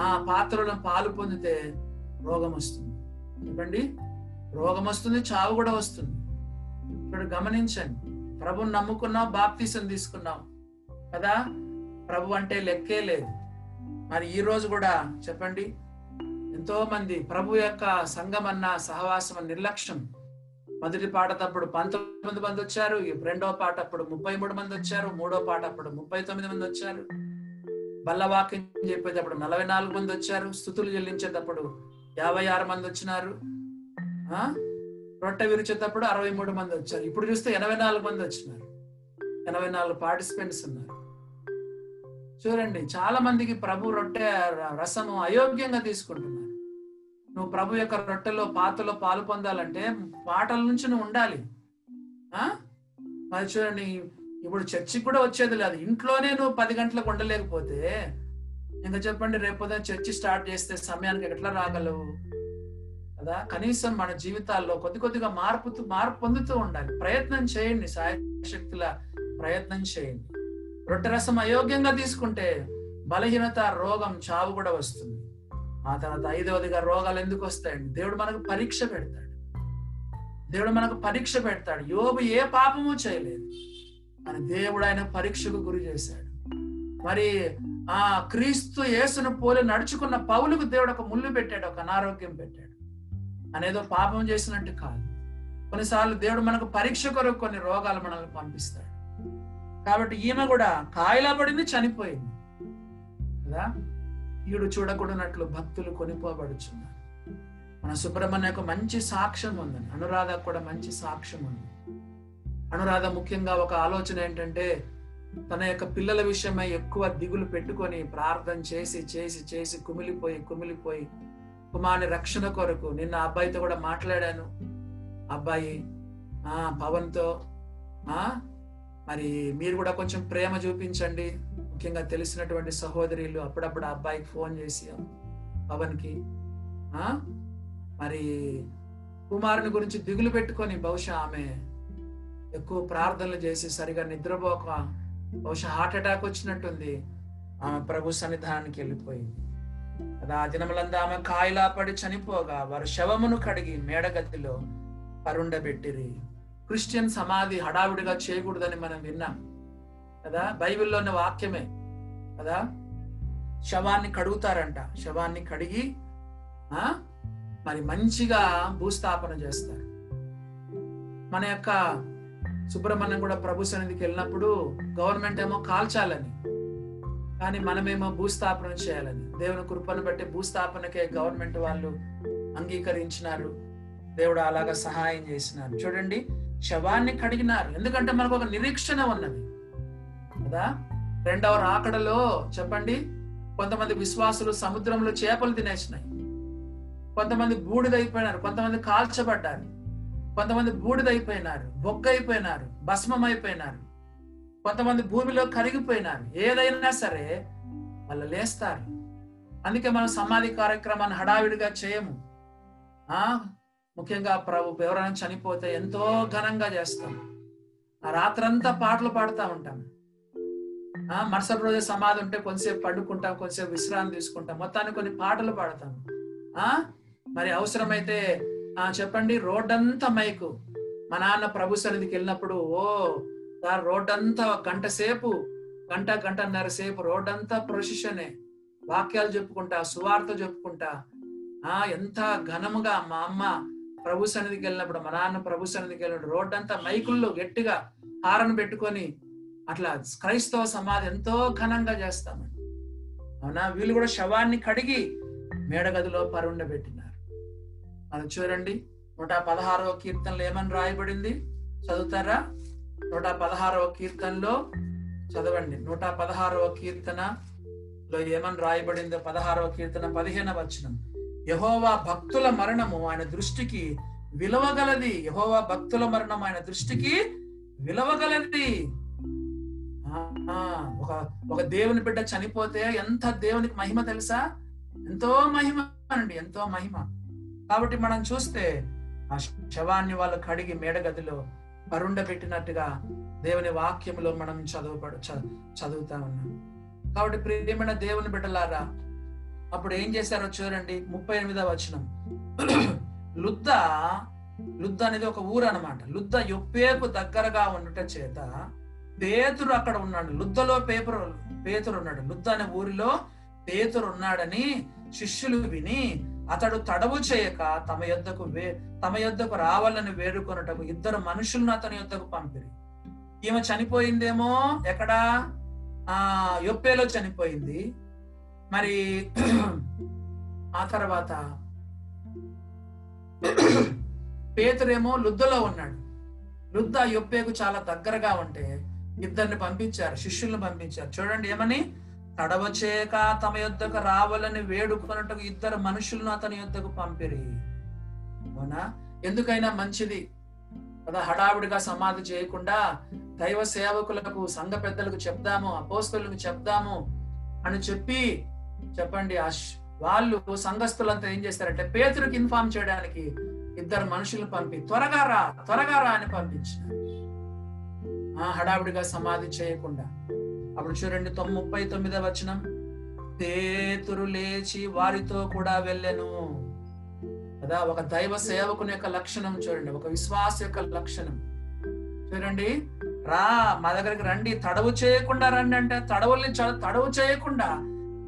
ఆ పాత్రలను పాలు పొందితే రోగం వస్తుంది. చెప్పండి? రోగం వస్తుంది చావు కూడా వస్తుంది. ఇప్పుడు గమనించండి. ప్రభుని నమ్ముకున్నాం బాప్తీసం తీసుకున్నాం కదా? ప్రభు అంటే లెక్కే లేదు. మరి ఈ రోజు కూడా చెప్పండి. ఎంతో మంది ప్రభు యొక్క సంఘం అన్న సహవాసం నిర్లక్ష్యం. మొదటి పాట తప్పుడు పంతొమ్మిది మంది వచ్చారు. ఈ రెండో పాట అప్పుడు ముప్పై మూడు మంది వచ్చారు. మూడో పాట అప్పుడు ముప్పై తొమ్మిది మంది వచ్చారు. బల్లవాక్యం చెప్పేటప్పుడు నలభై నాలుగు మంది వచ్చారు. స్థుతులు చెల్లించేటప్పుడు యాభై ఆరు మంది వచ్చినారు. రొట్టె విరిచేటప్పుడు అరవై మూడు మంది వచ్చారు. ఇప్పుడు చూస్తే ఎనభై నాలుగు మంది వచ్చినారు. ఎనభై నాలుగు పార్టిసిపెంట్స్ ఉన్నారు. చూడండి చాలా మందికి ప్రభు రొట్టె ర- రసము అయోగ్యంగా తీసుకుంటున్నారు. నువ్వు ప్రభు యొక్క రొట్టెలో పాతలో పాలు పొందాలంటే పాటల నుంచి నువ్వు ఉండాలి. మరి చూడండి ఇప్పుడు చర్చికి కూడా వచ్చేది లేదు. ఇంట్లోనే నువ్వు పది గంటలకు ఉండలేకపోతే ఇంకా చెప్పండి రేపు చర్చి స్టార్ట్ చేస్తే సమయానికి ఎట్లా రాగలవు? కదా? కనీసం మన జీవితాల్లో కొద్ది కొద్దిగా మార్పు మార్పు పొందుతూ ఉండాలి. ప్రయత్నం చేయండి శక్తుల ప్రయత్నం చేయండి. రొట్టె రసం అయోగ్యంగా తీసుకుంటే బలహీనత రోగం చావు కూడా వస్తుంది. ఆ తర్వాత ఐదవదిగా రోగాలు ఎందుకు వస్తాయండి? దేవుడు మనకు పరీక్ష పెడతాడు. దేవుడు మనకు పరీక్ష పెడతాడు. యోబు ఏ పాపము చేయలేదు. అని దేవుడు ఆయన పరీక్షకు గురి చేశాడు. మరి ఆ క్రీస్తు యేసును పోలి నడుచుకున్న పౌలకు దేవుడు ఒక ముళ్ళు పెట్టాడు ఒక అనారోగ్యం పెట్టాడు. అనేదో పాపం చేసినట్టు కాదు. కొన్నిసార్లు దేవుడు మనకు పరీక్ష కొరకు కొన్ని రోగాలు మనల్ని పంపిస్తాడు. కాబట్టి ఈమె కూడా కాయలా పడింది చనిపోయింది. కదా? ఈడు చూడకూడనట్లు భక్తులు కొనిపోబడుచున్నారు. మన సుబ్రహ్మణ్యకు మంచి సాక్ష్యం ఉంది. అనురాధకు కూడా మంచి సాక్ష్యం ఉంది. అనురాధ ముఖ్యంగా ఒక ఆలోచన ఏంటంటే తన యొక్క పిల్లల విషయమై ఎక్కువ దిగులు పెట్టుకొని ప్రార్థన చేసి చేసి చేసి కుమిలిపోయి కుమిలిపోయి కుమారుని రక్షణ కొరకు నిన్న అబ్బాయితో కూడా మాట్లాడాను. అబ్బాయి ఆ పవన్తో ఆ మరి మీరు కూడా కొంచెం ప్రేమ చూపించండి. ముఖ్యంగా తెలిసినటువంటి సహోదరులు అప్పుడప్పుడు అబ్బాయికి ఫోన్ చేసి పవన్కి ఆ మరి కుమారుని గురించి దిగులు పెట్టుకొని బహుశా ఆమె ఎక్కువ ప్రార్థనలు చేసి సరిగా నిద్రపోక బహుశా హార్ట్ అటాక్ వచ్చినట్టుంది. ఆమె ప్రభు సన్నిధానానికి వెళ్ళిపోయింది. కదా ఆ దినములంతా ఆమె కాయలా పడి చనిపోగా వారు శవమును కడిగి మేడగదిలో పరుండబెట్టిరి. క్రిస్టియన్ సమాధి హడావిడిగా చేయకూడదని మనం విన్నాం. కదా? బైబిల్లోని వాక్యమే. కదా? శవాన్ని కడుగుతారంట. శవాన్ని కడిగి ఆ? మరి మంచిగా భూస్థాపన చేస్తారు. మన యొక్క సుబ్రహ్మణ్యం కూడా ప్రభు సన్నిధికి వెళ్ళినప్పుడు గవర్నమెంట్ ఏమో కాల్చాలని కానీ మనమేమో భూస్థాపన చేయాలని. దేవుని కృపను బట్టి భూస్థాపనకే గవర్నమెంట్ వాళ్ళు అంగీకరించినారు. దేవుడు అలాగా సహాయం చేసినారు. చూడండి శవాన్ని కడిగినారు. ఎందుకంటే మనకు ఒక నిరీక్షణ ఉన్నది. కదా? రెండవ రాకడలో చెప్పండి కొంతమంది విశ్వాసులు సముద్రంలో చేపలు తినేసినాయి. కొంతమంది బూడిదైపోయినారు. కొంతమంది కాల్చబడ్డారు. కొంతమంది బూడిదైపోయినారు. బొగ్గైపోయినారు. భస్మం అయిపోయినారు కొంతమంది భూమిలో కరిగిపోయినారు. ఏదైనా సరే వాళ్ళు లేస్తారు. అందుకే మనం సమాధి కార్యక్రమాన్ని హడావిడిగా చేయము. ఆ? ముఖ్యంగా ప్రభు ఎవరైనా చనిపోతే ఎంతో ఘనంగా చేస్తాం. ఆ రాత్రంతా పాటలు పాడుతూ ఉంటాం. ఆ? మరుసటి రోజు సమాధి ఉంటే కొంతసేపు పడుకుంటాం కొంతసేపు విశ్రాంతి తీసుకుంటాం. మొత్తానికి కొన్ని పాటలు పాడతాం. ఆ? మరి అవసరమైతే ఆ చెప్పండి రోడ్డంతా మైకు. మా నాన్న ప్రభు సన్నిధికి వెళ్ళినప్పుడు ఓ సార్ రోడ్డంతా గంట సేపు గంట గంటన్నర సేపు రోడ్డంతా ప్రొసిషనే. వాక్యాలు చెప్పుకుంటా సువార్త చెప్పుకుంటా. ఆ ఎంత ఘనముగా మా అమ్మ ప్రభు సన్నిధికి వెళ్ళినప్పుడు మా నాన్న ప్రభు సన్నిధికి వెళ్ళినప్పుడు రోడ్డంతా మైకుల్లో గట్టిగా హారను పెట్టుకొని అట్లా క్రైస్తవ సమాధి ఎంతో ఘనంగా చేస్తామండి. అవునా? వీళ్ళు కూడా శవాన్ని కడిగి మేడగదిలో పరుండబెట్టినారు. మనం చూడండి నూట పదహారవ కీర్తనలు ఏమని రాయబడింది? చదువుతారా? నూట పదహారవ కీర్తనలో చదవండి. నూట పదహారవ కీర్తనలో ఏమని రాయబడిందో పదహారవ కీర్తన పదిహేనవ వచనం. యహోవా భక్తుల మరణము ఆయన దృష్టికి విలువగలది. యహోవా భక్తుల మరణం ఆయన దృష్టికి విలువగలది. ఒక ఒక దేవుని బిడ్డ చనిపోతే ఎంత దేవునికి మహిమ తెలుసా? ఎంతో మహిమ అండి ఎంతో మహిమ. కాబట్టి మనం చూస్తే ఆ శవాన్ని వాళ్ళు కడిగి మేడగదిలో పరుండబెట్టినట్టుగా దేవుని వాక్యంలో మనం చదువుపడు చదువుతా ఉన్నాం. కాబట్టి ప్రియమైన దేవుని బిడ్డలారా అప్పుడు ఏం చేశారో చూడండి ముప్పై ఎనిమిదవ వచనం. లుద్ద లుద్ద అనేది ఒక ఊరు అనమాట లుద్ద యొప్పేపు దగ్గరగా ఉండట చేత పేతురు అక్కడ ఉన్నాడు. లుద్దలో పేపరు పేతురు ఉన్నాడు. లుద్ద అనే ఊరిలో పేతురు ఉన్నాడని శిష్యులు విని అతడు తడవు చేయక తమ యొద్దకు వే తమ యొద్దకు రావాలని వేడుకొనటకు ఇద్దరు మనుషులను అతని యొద్దకు పంపిరి. ఈమె చనిపోయిందేమో ఎక్కడా? ఆ యొప్పేలో చనిపోయింది. మరి ఆ తర్వాత పేతురేమో లుద్దలో ఉన్నాడు. లుద్ద యొప్పేకు చాలా దగ్గరగా ఉంటే ఇద్దరిని పంపించారు శిష్యుల్ని పంపించారు. చూడండి ఏమని? తడవచేక తమ యొద్దకు రావాలని వేడుకొనుటకు ఇద్దరు మనుషులను అతని యొద్దకు పంపిరి. అవునా? ఎందుకైనా మంచిది. కదా హడావిడిగా సమాధి చేయకుండా దైవ సేవకులకు సంఘ పెద్దలకు చెప్దాము అపోస్తులకు చెప్దాము అని చెప్పి చెప్పండి. వాళ్ళు సంఘస్థులంతా ఏం చేస్తారంటే పేతురికి ఇన్ఫార్మ్ చేయడానికి ఇద్దరు మనుషులు పంపి త్వరగా రా త్వరగా రా అని పంపించారు ఆ హడావిడిగా సమాధి చేయకుండా. అప్పుడు చూడండి ముప్పై తొమ్మిదవ వచనం. పేతురు లేచి వారితో కూడా వెళ్ళెను. కదా ఒక దైవ సేవకుని యొక్క లక్షణం చూడండి ఒక విశ్వాస యొక్క లక్షణం. చూడండి రా మా దగ్గరికి రండి తడవు చేయకుండా రండి అంటే తడవల్ని తడవు చేయకుండా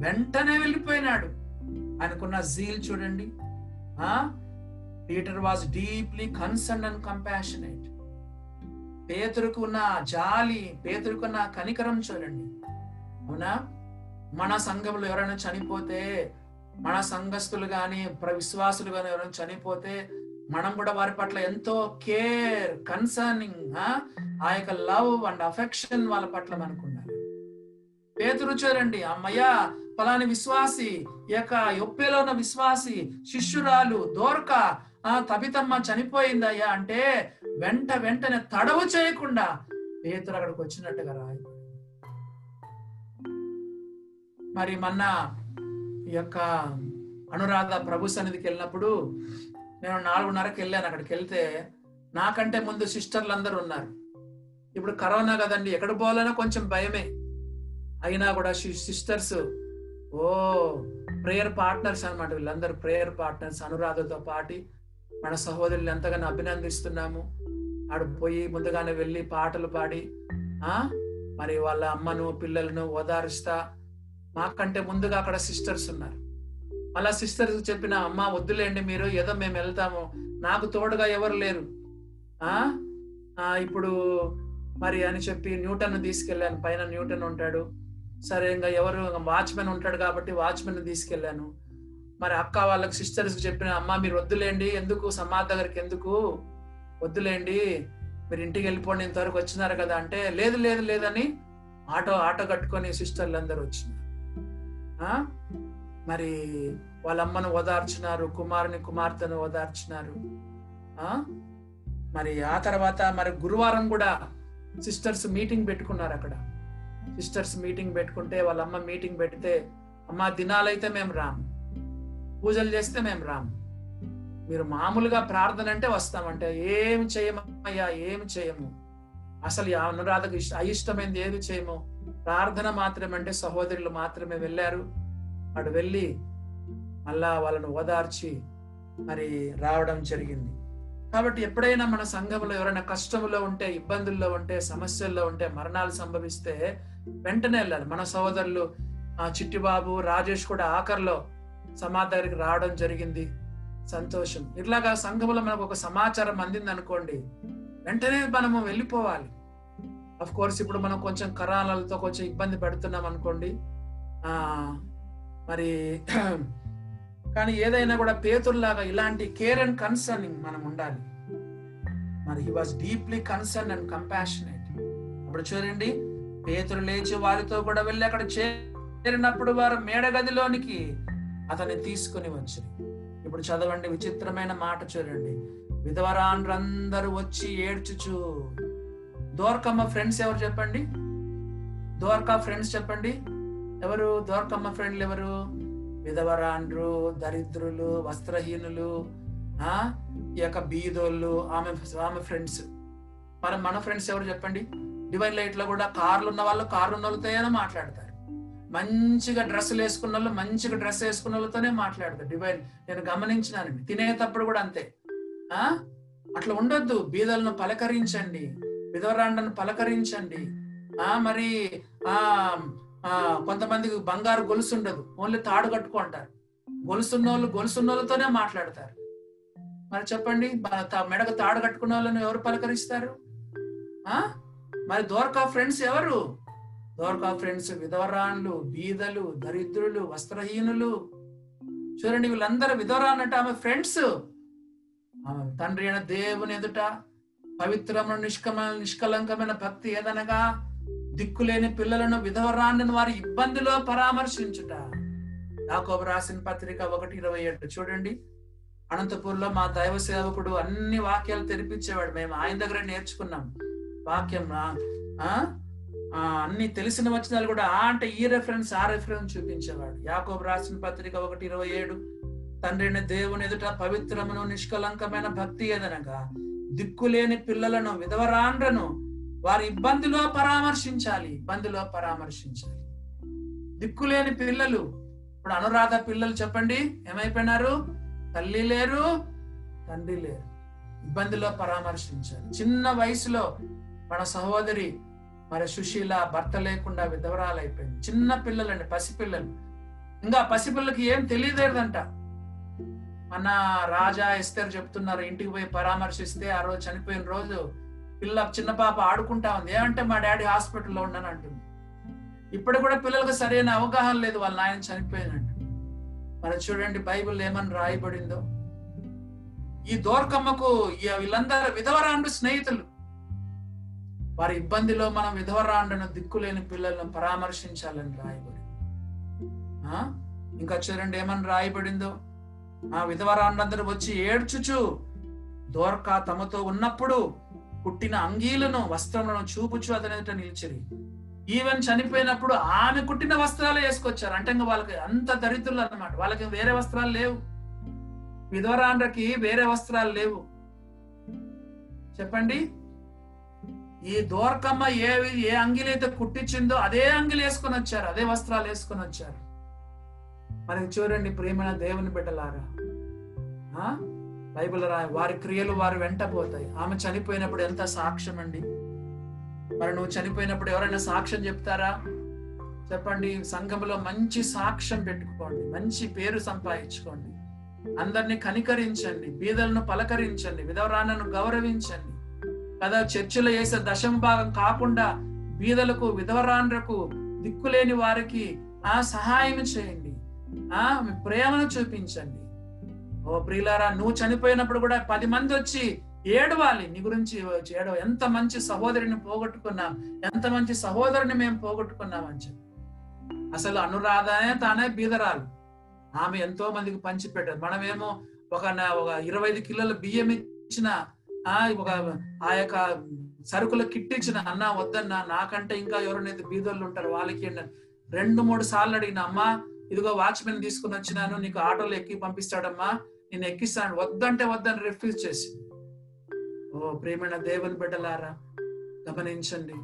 వెంటనే వెళ్ళిపోయినాడు. ఆయనకున్న జీల్ చూడండి. Peter was deeply concern and compassionate పేతురుకున్న జాలి పేతురుకున్న కనికరం చూడండి. అవునా? మన సంఘంలో ఎవరైనా చనిపోతే మన సంఘస్థులు కానీ ప్ర విశ్వాసులు కానీ ఎవరైనా చనిపోతే మనం కూడా వారి పట్ల ఎంతో కేర్ కన్సర్నింగ్ ఆ? యొక్క లవ్ అండ్ అఫెక్షన్ వాళ్ళ పట్ల మనకు ఉండాలి పేతురు చూడండి అమ్మయ్య ఫలాని విశ్వాసి యొక్క యొప్పేలో ఉన్న విశ్వాసి శిష్యురాలు దోర్క ఆ తబితమ్మ చనిపోయిందయ్యా అంటే వెంట వెంటనే తడవు చేయకుండా పేతురు అక్కడికి వచ్చినట్టుగా రాయి మరి మొన్న ఈ యొక్క అనురాధ ప్రభు సన్నిధికి వెళ్ళినప్పుడు నేను నాలుగున్నరకి వెళ్ళాను అక్కడికి వెళ్తే నాకంటే ముందు సిస్టర్లు అందరూ ఉన్నారు. ఇప్పుడు కరోనా కదండి ఎక్కడ పోవాలన్నా కొంచెం భయమే. అయినా కూడా సిస్టర్స్ ఓ ప్రేయర్ పార్ట్నర్స్ అనమాట వీళ్ళందరూ ప్రేయర్ పార్ట్నర్స్ అనురాధతో పాటి మన సహోదరులు ఎంతగానో అభినందిస్తున్నాము. ఆడు పోయి ముందుగానే వెళ్ళి పాటలు పాడి ఆ? మరి వాళ్ళ అమ్మను పిల్లలను ఓదారుస్తా. మాకంటే ముందుగా అక్కడ సిస్టర్స్ ఉన్నారు. అలా సిస్టర్స్ చెప్పిన అమ్మ వద్దులేండి మీరు ఏదో మేము వెళ్తాము. నాకు తోడుగా ఎవరు లేరు. ఆ, ఇప్పుడు మరి అని చెప్పి న్యూటన్ తీసుకెళ్ళాను. పైన న్యూటన్ ఉంటాడు. సరే ఇంకా ఎవరు వాచ్మెన్ ఉంటాడు కాబట్టి వాచ్మెన్ తీసుకెళ్ళాను. మరి అక్క వాళ్ళకి సిస్టర్స్ చెప్పిన అమ్మ మీరు వద్దులేండి ఎందుకు? సమాధి దగ్గరికి ఎందుకు? వద్దులేండి మీరు ఇంటికి వెళ్ళిపోండి ఇంతవరకు వచ్చినారు కదా అంటే లేదు లేదు లేదని ఆటో ఆటో కట్టుకొని సిస్టర్లు అందరూ వచ్చినారు. మరి వాళ్ళ అమ్మను ఓదార్చినారు కుమారుని కుమార్తెను ఓదార్చినారు. మరి ఆ తర్వాత మరి గురువారం కూడా సిస్టర్స్ మీటింగ్ పెట్టుకున్నారు అక్కడ. సిస్టర్స్ మీటింగ్ పెట్టుకుంటే వాళ్ళ అమ్మ మీటింగ్ పెడితే అమ్మ దినాలైతే మేము రాము. పూజలు చేస్తే మేము రాము. మీరు మామూలుగా ప్రార్థన అంటే వస్తామంటే ఏం చేయమయ్యా ఏం చేయము. అసలు అనురాధకు ఇష్ట అయిష్టమైంది ఏది చేయము? ప్రార్థన మాత్రమంటే అంటే సహోదరులు మాత్రమే వెళ్ళారు. అటు వెళ్ళి మళ్ళా వాళ్ళను ఓదార్చి మరి రావడం జరిగింది. కాబట్టి ఎప్పుడైనా మన సంఘంలో ఎవరైనా కష్టంలో ఉంటే ఇబ్బందుల్లో ఉంటే సమస్యల్లో ఉంటే మరణాలు సంభవిస్తే వెంటనే వెళ్ళాలి. మన సహోదరులు ఆ చిట్టిబాబు రాజేష్ కూడా ఆఖరిలో సమాధి దగ్గరికి రావడం జరిగింది. సంతోషం. ఇట్లాగా సంఘంలో మనకు ఒక సమాచారం అందింది అనుకోండి వెంటనే మనము వెళ్ళిపోవాలి. అఫ్ కోర్స్ ఇప్పుడు మనం కొంచెం కరాలతో కొంచెం ఇబ్బంది పెడుతున్నాం అనుకోండి. ఆ మరి కానీ ఏదైనా కూడా పేతుల్లాగా ఇలాంటి కేర్ అండ్ కన్సర్నింగ్ మనం ఉండాలి. మరి he was deeply concern and compassionate అప్పుడు చూడండి పేతులు లేచి వారితో కూడా వెళ్ళి అక్కడ చేరినప్పుడు వారు మేడగదిలోనికి అతన్ని తీసుకుని వచ్చి ఇప్పుడు చదవండి విచిత్రమైన మాట చూడండి. విధవరాండ్రందరూ వచ్చి ఏడ్చుచు. దోర్కమ్మ ఫ్రెండ్స్ ఎవరు చెప్పండి? దోర్కా ఫ్రెండ్స్ చెప్పండి. ఎవరు? దోర్కమ్మ ఫ్రెండ్లు ఎవరు? విధవరాండ్రు దరిద్రులు వస్త్రహీనులు ఆ? ఈ యొక్క బీదోళ్ళు ఆమె ఆమె ఫ్రెండ్స్ మరి మన ఫ్రెండ్స్ ఎవరు చెప్పండి? డివైన్ లైట్లో కూడా కార్లు ఉన్న వాళ్ళు కార్లు ఉన్న వాళ్ళతోనే మాట్లాడతారు. మంచిగా డ్రెస్సులు వేసుకున్న వాళ్ళు మంచిగా డ్రెస్ వేసుకున్న వాళ్ళతోనే మాట్లాడతారు డివైన్ నేను. గమనించినానండి తినేటప్పుడు కూడా అంతే. ఆ? అట్లా ఉండొద్దు. బీదలను పలకరించండి. విధవరాండను పలకరించండి. ఆ? మరి ఆ కొంతమందికి బంగారు గొలుసు ఉండదు. ఓన్లీ తాడు కట్టుకుంటారు గొలుసున్న వాళ్ళు గొలుసున్న వాళ్ళతోనే మాట్లాడతారు. మరి చెప్పండి మెడకు తాడు కట్టుకున్న వాళ్ళని ఎవరు పలకరిస్తారు? ఆ? మరి దోర్కా ఫ్రెండ్స్ ఎవరు? దోర్కా ఫ్రెండ్స్ విధవరాన్లు బీదలు దరిద్రులు వస్త్రహీనులు. చూడండి వీళ్ళందరూ విధవరాన్ అంటే ఆమె ఫ్రెండ్స్. ఆమె తండ్రి అయిన దేవుని ఎదుట పవిత్రమైన నిష్కమ నిష్కలంకమైన భక్తి ఏదనగా దిక్కులేని పిల్లలను విధవరాన్ని వారి ఇబ్బందిలో పరామర్శించుట. యాకోబు రాసిన పత్రిక ఒకటి ఇరవై ఏడు. చూడండి. అనంతపూర్లో మా దైవ సేవకుడు అన్ని వాక్యాలు తెరిపించేవాడు. మేము ఆయన దగ్గర నేర్చుకున్నాం. వాక్యం ఆ? అన్ని తెలిసిన వచనాలు కూడా ఆ అంటే ఈ రెఫరెన్స్ ఆ రెఫరెన్స్ చూపించేవాడు. యాకోబు రాసిన పత్రిక ఒకటి ఇరవై ఏడు తండ్రిని దేవుని ఎదుట పవిత్రమును నిష్కలంకమైన భక్తి ఏదనగా దిక్కులేని పిల్లలను విధవరాండ్రను వారి ఇబ్బందిలో పరామర్శించాలి ఇబ్బందిలో పరామర్శించాలి. దిక్కులేని పిల్లలు ఇప్పుడు అనురాధ పిల్లలు చెప్పండి ఏమైపోయినారు? తల్లి లేరు తండ్రి లేరు. ఇబ్బందిలో పరామర్శించాలి. చిన్న వయసులో మన సహోదరి మరి సుశీల భర్త లేకుండా విధవరాలైపోయింది. చిన్న పిల్లలండి పసిపిల్లలు. ఇంకా పసిపిల్లలకి ఏం తెలియదేదంట. మన రాజా ఎస్తేర్ చెప్తున్నారు ఇంటికి పోయి పరామర్శిస్తే ఆ రోజు చనిపోయిన రోజు పిల్ల చిన్న పాప ఆడుకుంటా ఉంది. ఏమంటే మా డాడీ హాస్పిటల్లో ఉన్నాను అంటుంది. ఇప్పుడు కూడా పిల్లలకు సరైన అవగాహన లేదు వాళ్ళ నాయన చనిపోయినట్టు. మరి చూడండి బైబిల్ ఏమని రాయబడిందో. ఈ దోర్కమ్మకు వీళ్ళందరూ విధవరాండు స్నేహితులు. వారి ఇబ్బందిలో మనం విధవరాండను దిక్కులేని పిల్లలను పరామర్శించాలని రాయబడి ఇంకా చూడండి ఏమని రాయబడిందో? ఆ విధవరాండందరూ వచ్చి ఏడ్చుచు దోర్క తమతో ఉన్నప్పుడు పుట్టిన అంగీలను వస్త్రములను చూపుచు అతని నిలిచిరి. ఈవెన్ చనిపోయినప్పుడు ఆమె కుట్టిన వస్త్రాలు వేసుకొచ్చారు. అంటే ఇంకా వాళ్ళకి అంత దరిద్రులు అనమాట వాళ్ళకి వేరే వస్త్రాలు లేవు. విధవరాండ్రకి వేరే వస్త్రాలు లేవు. చెప్పండి. ఈ దోర్కమ్మ ఏ ఏ అంగిలైతే కుట్టించిందో అదే అంగిలి వేసుకొని వచ్చారు అదే వస్త్రాలు వేసుకొని వచ్చారు. మరి చూడండి ప్రేమైన దేవుని బిడ్డలారా. బైబిల్ రా వారి క్రియలు వారు వెంట పోతాయి. ఆమె చనిపోయినప్పుడు ఎంత సాక్ష్యం అండి? మరి నువ్వు చనిపోయినప్పుడు ఎవరైనా సాక్ష్యం చెప్తారా? చెప్పండి సంఘంలో మంచి సాక్ష్యం పెట్టుకోండి మంచి పేరు సంపాదించుకోండి. అందరినీ కనికరించండి బీదలను పలకరించండి విధవరాలను గౌరవించండి. కదా చర్చిలో వేసే దశం భాగం కాకుండా బీదలకు విధవరాన్లకు దిక్కులేని వారికి ఆ సహాయం చేయండి. ఆ ప్రేమను చూపించండి. ఓ ప్రియులారా నువ్వు చనిపోయినప్పుడు కూడా పది మంది వచ్చి ఏడవాలి. నీ గురించి ఏడవ ఎంత మంచి సహోదరిని పోగొట్టుకున్నాం ఎంత మంచి సహోదరుని మేము పోగొట్టుకున్నాం అని చెప్పి. అసలు అనురాధనే తానే బీదరాలు. ఆమె ఎంతో మందికి పంచిపెట్టారు. మనమేమో ఒక ఒక ఇరవై ఐదు కిలోల బియ్యం ఇచ్చిన ఒక ఆ యొక్క సరుకుల కిట్టించిన అన్న వద్దన్నా నాకంటే ఇంకా ఎవరైనా బీదోళ్ళు ఉంటారు వాళ్ళకి రెండు మూడు సార్లు అడిగిన అమ్మా ఇదిగో వాచ్మెన్ తీసుకుని వచ్చినాను నీకు ఆటోలో ఎక్కి పంపిస్తాడమ్మా నేను ఎక్కిస్తాను వద్దంటే వద్దని రిఫ్యూజ్ చేసి. ఓ ప్రేమైన దేవుని బిడ్డలారా గమనించండి.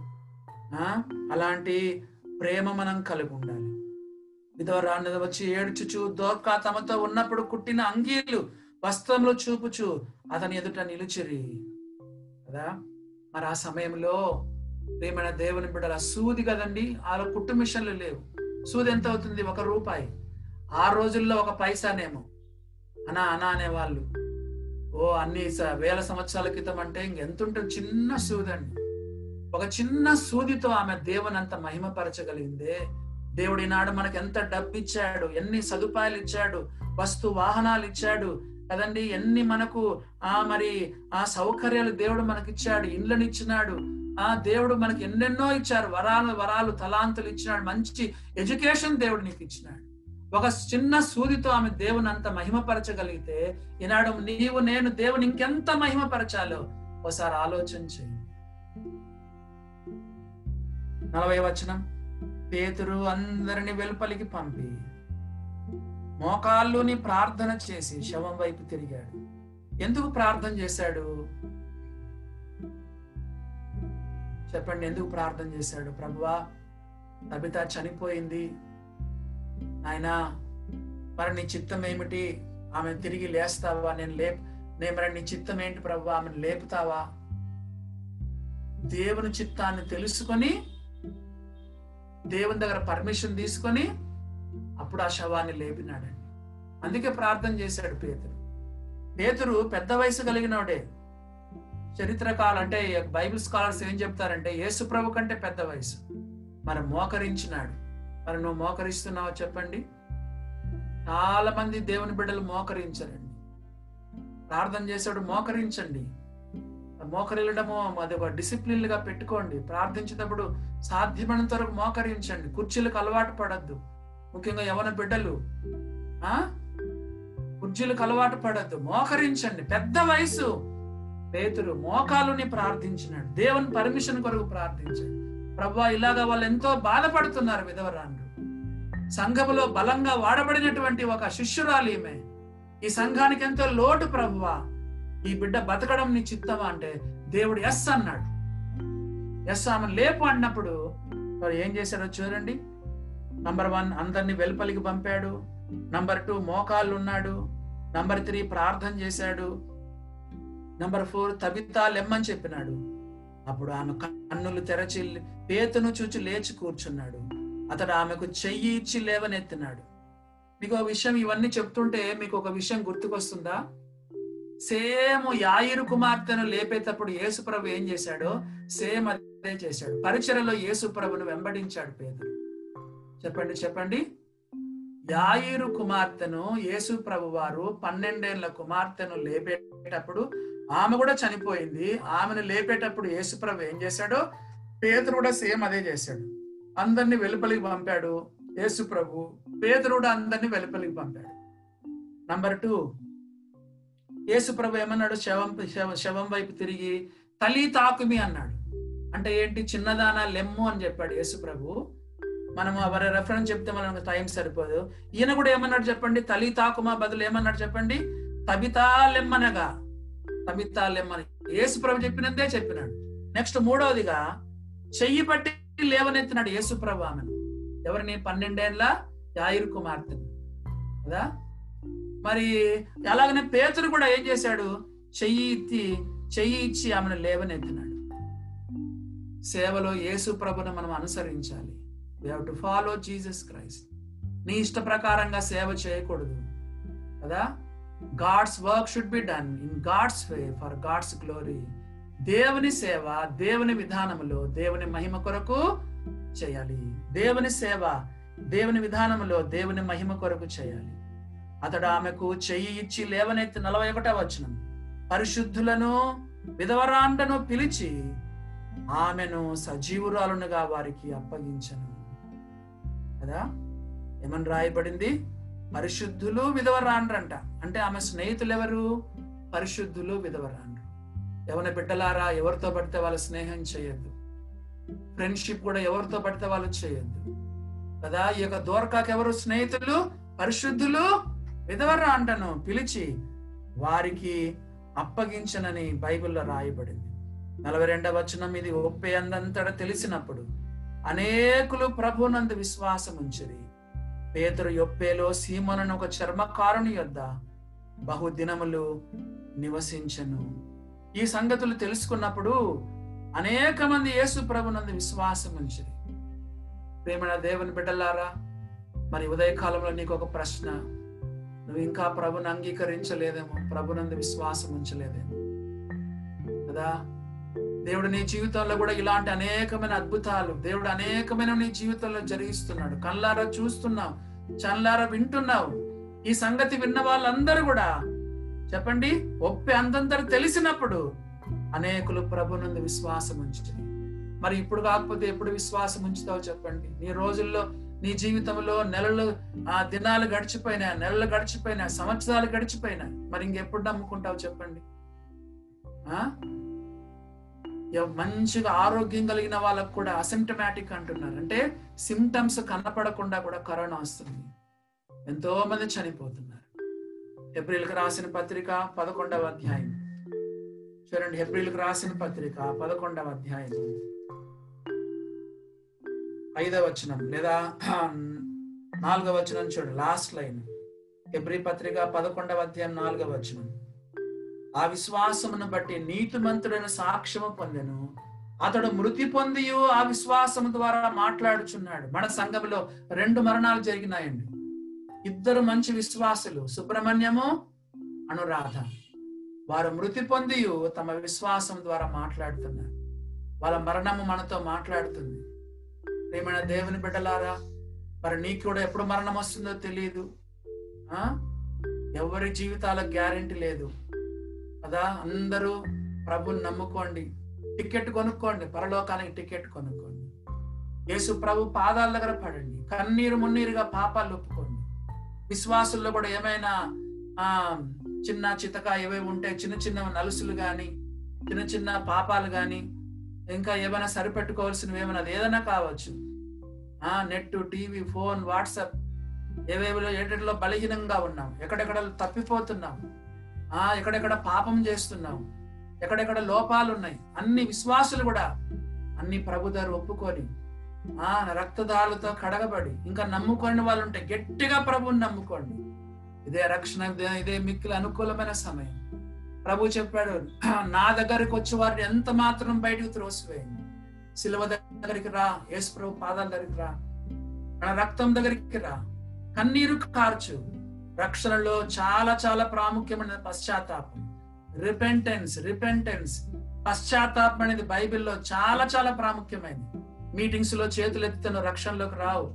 ఆ? అలాంటి ప్రేమ మనం కలిగి ఉండాలి. విధవరాన్నది వచ్చి ఏడ్చుచు దోర్కా తమతో ఉన్నప్పుడు కుట్టిన అంగీలు వస్త్రంలో చూపుచు అతని ఎదుట నిలుచిరి. కదా? మరి ఆ సమయంలో ప్రేమైన దేవుని బిడ్డల సూది కదండి వాళ్ళ కుట్టు మిషన్లు లేవు. సూది ఎంత అవుతుంది? ఒక రూపాయి. ఆ రోజుల్లో ఒక పైసానేమో అనా అనా అనేవాళ్ళు. ఓ అన్ని స- వేల సంవత్సరాల క్రితం అంటే ఇంకెంత చిన్న సూది అండి ఒక చిన్న సూదితో ఆమె దేవుని అంత మహిమపరచగలిగిందే. దేవుడి నాడు మనకు ఎంత డబ్బు ఇచ్చాడు ఎన్ని సదుపాయాలు ఇచ్చాడు వస్తు వాహనాలు ఇచ్చాడు కదండి? ఎన్ని మనకు ఆ మరి ఆ సౌకర్యాలు దేవుడు మనకిచ్చాడు ఇండ్లను ఇచ్చినాడు ఆ దేవుడు మనకి ఎన్నెన్నో ఇచ్చారు. వరాలు వరాలు తలాంతులు ఇచ్చినాడు. మంచి ఎడ్యుకేషన్ దేవుడు నీకు ఇచ్చినాడు ఒక చిన్న సూదితో ఆమె దేవుని అంత మహిమపరచగలిగితే ఈనాడు నీవు నేను దేవుని ఇంకెంత మహిమపరచాలో ఒకసారి ఆలోచన చేయి. నలభై వచనం. పేతురు అందరిని వెలుపలికి పంపి మోకాళ్ళుని ప్రార్థన చేసి శవం వైపు తిరిగాడు. ఎందుకు ప్రార్థన చేశాడు? చెప్పండి ఎందుకు ప్రార్థన చేశాడు? ప్రభువా తబిత చనిపోయింది. ఆయన మరి నీ చిత్తం ఏమిటి? ఆమె తిరిగి లేస్తావా? నేను లేప్ నేను మరి నీ చిత్తం ఏంటి ప్రభు ఆమెను లేపుతావా? దేవుని చిత్తాన్ని తెలుసుకొని దేవుని దగ్గర పర్మిషన్ తీసుకొని అప్పుడు ఆ శవాన్ని లేపినాడండి అందుకే ప్రార్థన చేశాడు పేతురు. పేతురు పెద్ద వయసు కలిగినోడే. చరిత్రకాలు అంటే బైబిల్ స్కాలర్స్ ఏం చెప్తారంటే యేసు ప్రభు కంటే పెద్ద వయసు. మరి మోకరించినాడు. మరి నువ్వు మోకరిస్తున్నావా చెప్పండి. చాలా మంది దేవుని బిడ్డలు మోకరించరండి. ప్రార్థన చేసాడు మోకరించండి. మోకరిల్లడము అది ఒక డిసిప్లిన్లుగా పెట్టుకోండి. ప్రార్థించేటప్పుడు సాధ్యమైనంత వరకు మోకరించండి. కుర్చీలకు అలవాటు పడద్దు. ముఖ్యంగా యవన బిడ్డలు ఆ? కుర్జీలకు అలవాటు పడద్దు మోకరించండి. పెద్ద వయసు. పేతురు మోకాలుని ప్రార్థించినాడు. దేవుని పర్మిషన్ కొరకు ప్రార్థించాడు. ప్రభా ఇలాగా వాళ్ళు ఎంతో బాధపడుతున్నారు విధవరాండ్రు. సంఘములో బలంగా వాడబడినటువంటి ఒక శిష్యురాలు ఈమె. ఈ సంఘానికి ఎంతో లోటు ప్రభువా ఈ బిడ్డ బతకడం నీ చిత్తమా అంటే దేవుడు ఎస్ అన్నాడు. ఎస్ ఆమె లేపు అన్నప్పుడు వారు ఏం చేశారో చూడండి. నంబర్ వన్ అందరిని వెలుపలికి పంపాడు. నంబర్ టూ మోకాళ్ళు ఉన్నాడు నంబర్ త్రీ ప్రార్థన చేశాడు. నంబర్ ఫోర్ తబితా లెమ్మని చెప్పినాడు. అప్పుడు ఆమె కన్నులు తెరచి పేతును చూచి లేచి కూర్చున్నాడు. అతడు ఆమెకు చెయ్యి ఇచ్చి లేవనెత్తినాడు. మీకు ఒక విషయం ఇవన్నీ చెప్తుంటే మీకు ఒక విషయం గుర్తుకొస్తుందా? సేమ్ యాయిరు కుమార్తెను లేపేటప్పుడు యేసుప్రభు ఏం చేశాడో సేమ్ అదే చేశాడు. పరిచయలో యేసుప్రభును వెంబడించాడు పేదలు చెప్పండి చెప్పండి. యాయిరు కుమార్తెను యేసు ప్రభు వారు పన్నెండేళ్ళ కుమార్తెను లేపేటప్పుడు ఆమె కూడా చనిపోయింది. ఆమెను లేపేటప్పుడు యేసు ప్రభు ఏం చేశాడో? పేదరు కూడా సేమ్ అదే చేశాడు. అందరిని వెలుపలికి పంపాడు యేసు ప్రభు. పేదరు కూడా అందరిని వెలుపలికి పంపాడు. నంబర్ టూ యేసు ప్రభు ఏమన్నాడు? శవం శవ- శవం వైపు తిరిగి తలీ తాకుమి అన్నాడు. అంటే ఏంటి? చిన్నదానా లెమ్ము అని చెప్పాడు యేసు ప్రభు. మనం ఎవరి రెఫరెన్స్ చెప్తే మనకు టైం సరిపోదు. ఈయన కూడా ఏమన్నాడు చెప్పండి? తలి తాకుమా బదులు ఏమన్నాడు చెప్పండి? తబితా లెమ్మనగా. తబితా లెమ్మని. యేసు ప్రభు చెప్పినందే చెప్పినాడు. నెక్స్ట్ మూడవదిగా చెయ్యి పట్టి లేవనెత్తినాడు యేసు ప్రభు ఆమెను. ఎవరిని? పన్నెండేళ్ళ యాయిర్ కుమార్తెను. కదా? మరి అలాగనే పేతురు కూడా ఏం చేశాడు? చెయ్యి ఎత్తి చెయ్యి ఇచ్చి ఆమెను లేవనెత్తినాడు. సేవలో యేసు ప్రభును మనం అనుసరించాలి. We have to follow Jesus Christ నీ ఇష్ట ప్రకారంగా సేవ చేయకూడదు. కదా? God's work should be done in God's way for God's glory దేవుని సేవ దేవుని విధానములో దేవుని మహిమ కొరకు చేయాలి. దేవుని సేవ దేవుని విధానములో దేవుని మహిమ కొరకు చేయాలి. అతడు ఆమెకు చెయ్యి ఇచ్చి లేవనెత్తి నలభై ఒకటో వచ్చిన పరిశుద్ధులను విధవరాండను పిలిచి ఆమెను సజీవురాలునుగా వారికి అప్పగించను. కదా? ఏమని రాయబడింది? పరిశుద్ధులు విధవరాండ్రంట. అంటే ఆమె స్నేహితులు ఎవరు పరిశుద్ధులు విధవరాండ్రు. ఎవరి బిడ్డలారా? ఎవరితో పడితే వాళ్ళు స్నేహం చేయొద్దు. ఫ్రెండ్షిప్ కూడా ఎవరితో పడితే వాళ్ళు చేయొద్దు. కదా? ఈ యొక్క దోర్కాకి ఎవరు? స్నేహితులు? పరిశుద్ధులు విధవరా అంటను పిలిచి వారికి అప్పగించనని బైబిల్లో రాయబడింది. నలభై రెండవ వచనం ఇది ఒప్పే అందంతట తెలిసినప్పుడు అనేకులు ప్రభునందు విశ్వాసం ఉంచిరి పేతురు యొప్పేలో సీమను ఒక చర్మకారుని యొద్ద బహుదినములు నివసించను. ఈ సంగతులు తెలుసుకున్నప్పుడు అనేక మంది యేసు ప్రభునందు విశ్వాసం ఉంచిరి ప్రేమణ దేవుని బిడ్డలారా మరి ఉదయకాలంలో నీకు ఒక ప్రశ్న. నువ్వు ఇంకా ప్రభుని అంగీకరించలేదేమో ప్రభునందు విశ్వాసం ఉంచలేదేమో కదా? దేవుడు నీ జీవితంలో కూడా ఇలాంటి అనేకమైన అద్భుతాలు దేవుడు అనేకమైన నీ జీవితంలో జరిగిస్తున్నాడు. కళ్ళారా చూస్తున్నావు చల్లారా వింటున్నావు. ఈ సంగతి విన్న వాళ్ళందరూ కూడా చెప్పండి ఒప్పి అంతంతరు తెలిసినప్పుడు అనేకులు ప్రభునందు విశ్వాసం ఉంచుతాయి మరి ఇప్పుడు కాకపోతే ఎప్పుడు విశ్వాసం ఉంచుతావు చెప్పండి. నీ రోజుల్లో నీ జీవితంలో నెలలు ఆ దినాలు గడిచిపోయినా నెలలు గడిచిపోయినా సంవత్సరాలు గడిచిపోయినా మరి ఇంకెప్పుడు నమ్ముకుంటావు చెప్పండి? ఆ? మంచిగా ఆరోగ్యం కలిగిన వాళ్ళకు కూడా అసిమ్టమాటిక్ అంటున్నారు. అంటే సిమ్టమ్స్ కనపడకుండా కూడా కరోనా వస్తుంది. ఎంతో మంది చనిపోతున్నారు. ఏప్రిల్కి రాసిన పత్రిక పదకొండవ అధ్యాయం. చూడండి ఏప్రిల్కి రాసిన పత్రిక పదకొండవ అధ్యాయం. ఐదవ వచనం లేదా నాలుగవ వచనం చూడండి లాస్ట్ లైన్ ఎబ్రి పత్రిక పదకొండవ అధ్యాయం నాలుగవ వచనం. ఆ విశ్వాసమును బట్టి నీతిమంతుడైన సాక్ష్యము పొందెను. అతడు మృతి పొంది ఆ విశ్వాసము ద్వారా మాట్లాడుచున్నాడు. మన సంఘంలో రెండు మరణాలు జరిగినాయండి. ఇద్దరు మంచి విశ్వాసులు సుబ్రహ్మణ్యము అనురాధ. వారు మృతి పొంది తమ విశ్వాసం ద్వారా మాట్లాడుతున్నారు. వాళ్ళ మరణము మనతో మాట్లాడుతుంది. ప్రేమైన దేవుని బిడ్డలారా మరి నీకు కూడా ఎప్పుడు మరణం వస్తుందో తెలియదు ఎవరి జీవితాల గ్యారెంటీ లేదు. కదా? అందరూ ప్రభుని నమ్ముకోండి. టికెట్ కొనుక్కోండి. పరలోకానికి టికెట్ కొనుక్కోండి. యేసు ప్రభు పాదాల దగ్గర పడండి. కన్నీరు మున్నీరుగా పాపాలు ఒప్పుకోండి. విశ్వాసుల్లో కూడా ఏమైనా ఆ చిన్న చితక ఏవేవి ఉంటే చిన్న చిన్న నలుసులు కానీ చిన్న చిన్న పాపాలు కానీ ఇంకా ఏమైనా సరిపెట్టుకోవాల్సినవి ఏమైనా ఏదైనా కావచ్చు. ఆ నెట్ టీవీ ఫోన్ వాట్సాప్ ఏవేవిలో ఏటిలో బలహీనంగా ఉన్నాం. ఎక్కడెక్కడ తప్పిపోతున్నాం. ఆ ఎక్కడెక్కడ పాపం చేస్తున్నాం ఎక్కడెక్కడ లోపాలు ఉన్నాయి అన్ని విశ్వాసులు కూడా అన్ని ప్రభుదారు ఒప్పుకొని ఆ రక్తదాలతో కడగబడి ఇంకా నమ్ముకోని వాళ్ళు ఉంటే గట్టిగా ప్రభుని నమ్ముకోండి. ఇదే రక్షణ ఇదే- ఇదే మిక్కులు అనుకూలమైన సమయం. ప్రభు చెప్పాడు నా దగ్గరికి వచ్చే వారిని ఎంత మాత్రం బయటకు త్రోసివేయండి. సిలువ దగ్గరికి రా యేసు ప్రభు పాదాల దగ్గరికి రా మన రక్తం దగ్గరికి రా కన్నీరు కార్చు. రక్షణలో చాలా చాలా ప్రాముఖ్యమైన పశ్చాత్తాపం. రిపెంటెన్స్ రిపెంటెన్స్ పశ్చాత్తాపం అనేది బైబిల్లో చాలా చాలా ప్రాముఖ్యమైనది. మీటింగ్స్లో చేతులు ఎత్తితే రక్షణలోకి రావు.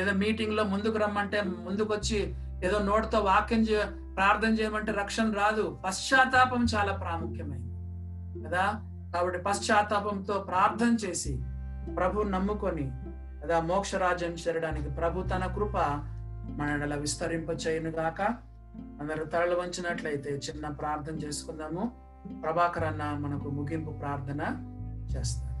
లేదా మీటింగ్లో ముందుకు రమ్మంటే ముందుకు వచ్చి ఏదో నోటితో వాక్యం చే ప్రార్థన చేయమంటే రక్షణ రాదు. పశ్చాత్తాపం చాలా ప్రాముఖ్యమైనది. కదా? కాబట్టి పశ్చాత్తాపంతో ప్రార్థన చేసి ప్రభు నమ్ముకొని కదా? మోక్ష రాజ్యం చేరడానికి ప్రభు తన కృప మన విస్తరింప చేయను గాక అందరూ తరలు వంచినట్లయితే చిన్న ప్రార్థన చేసుకుందాము. ప్రభాకర్ అన్న మనకు ముగింపు ప్రార్థన చేస్తారు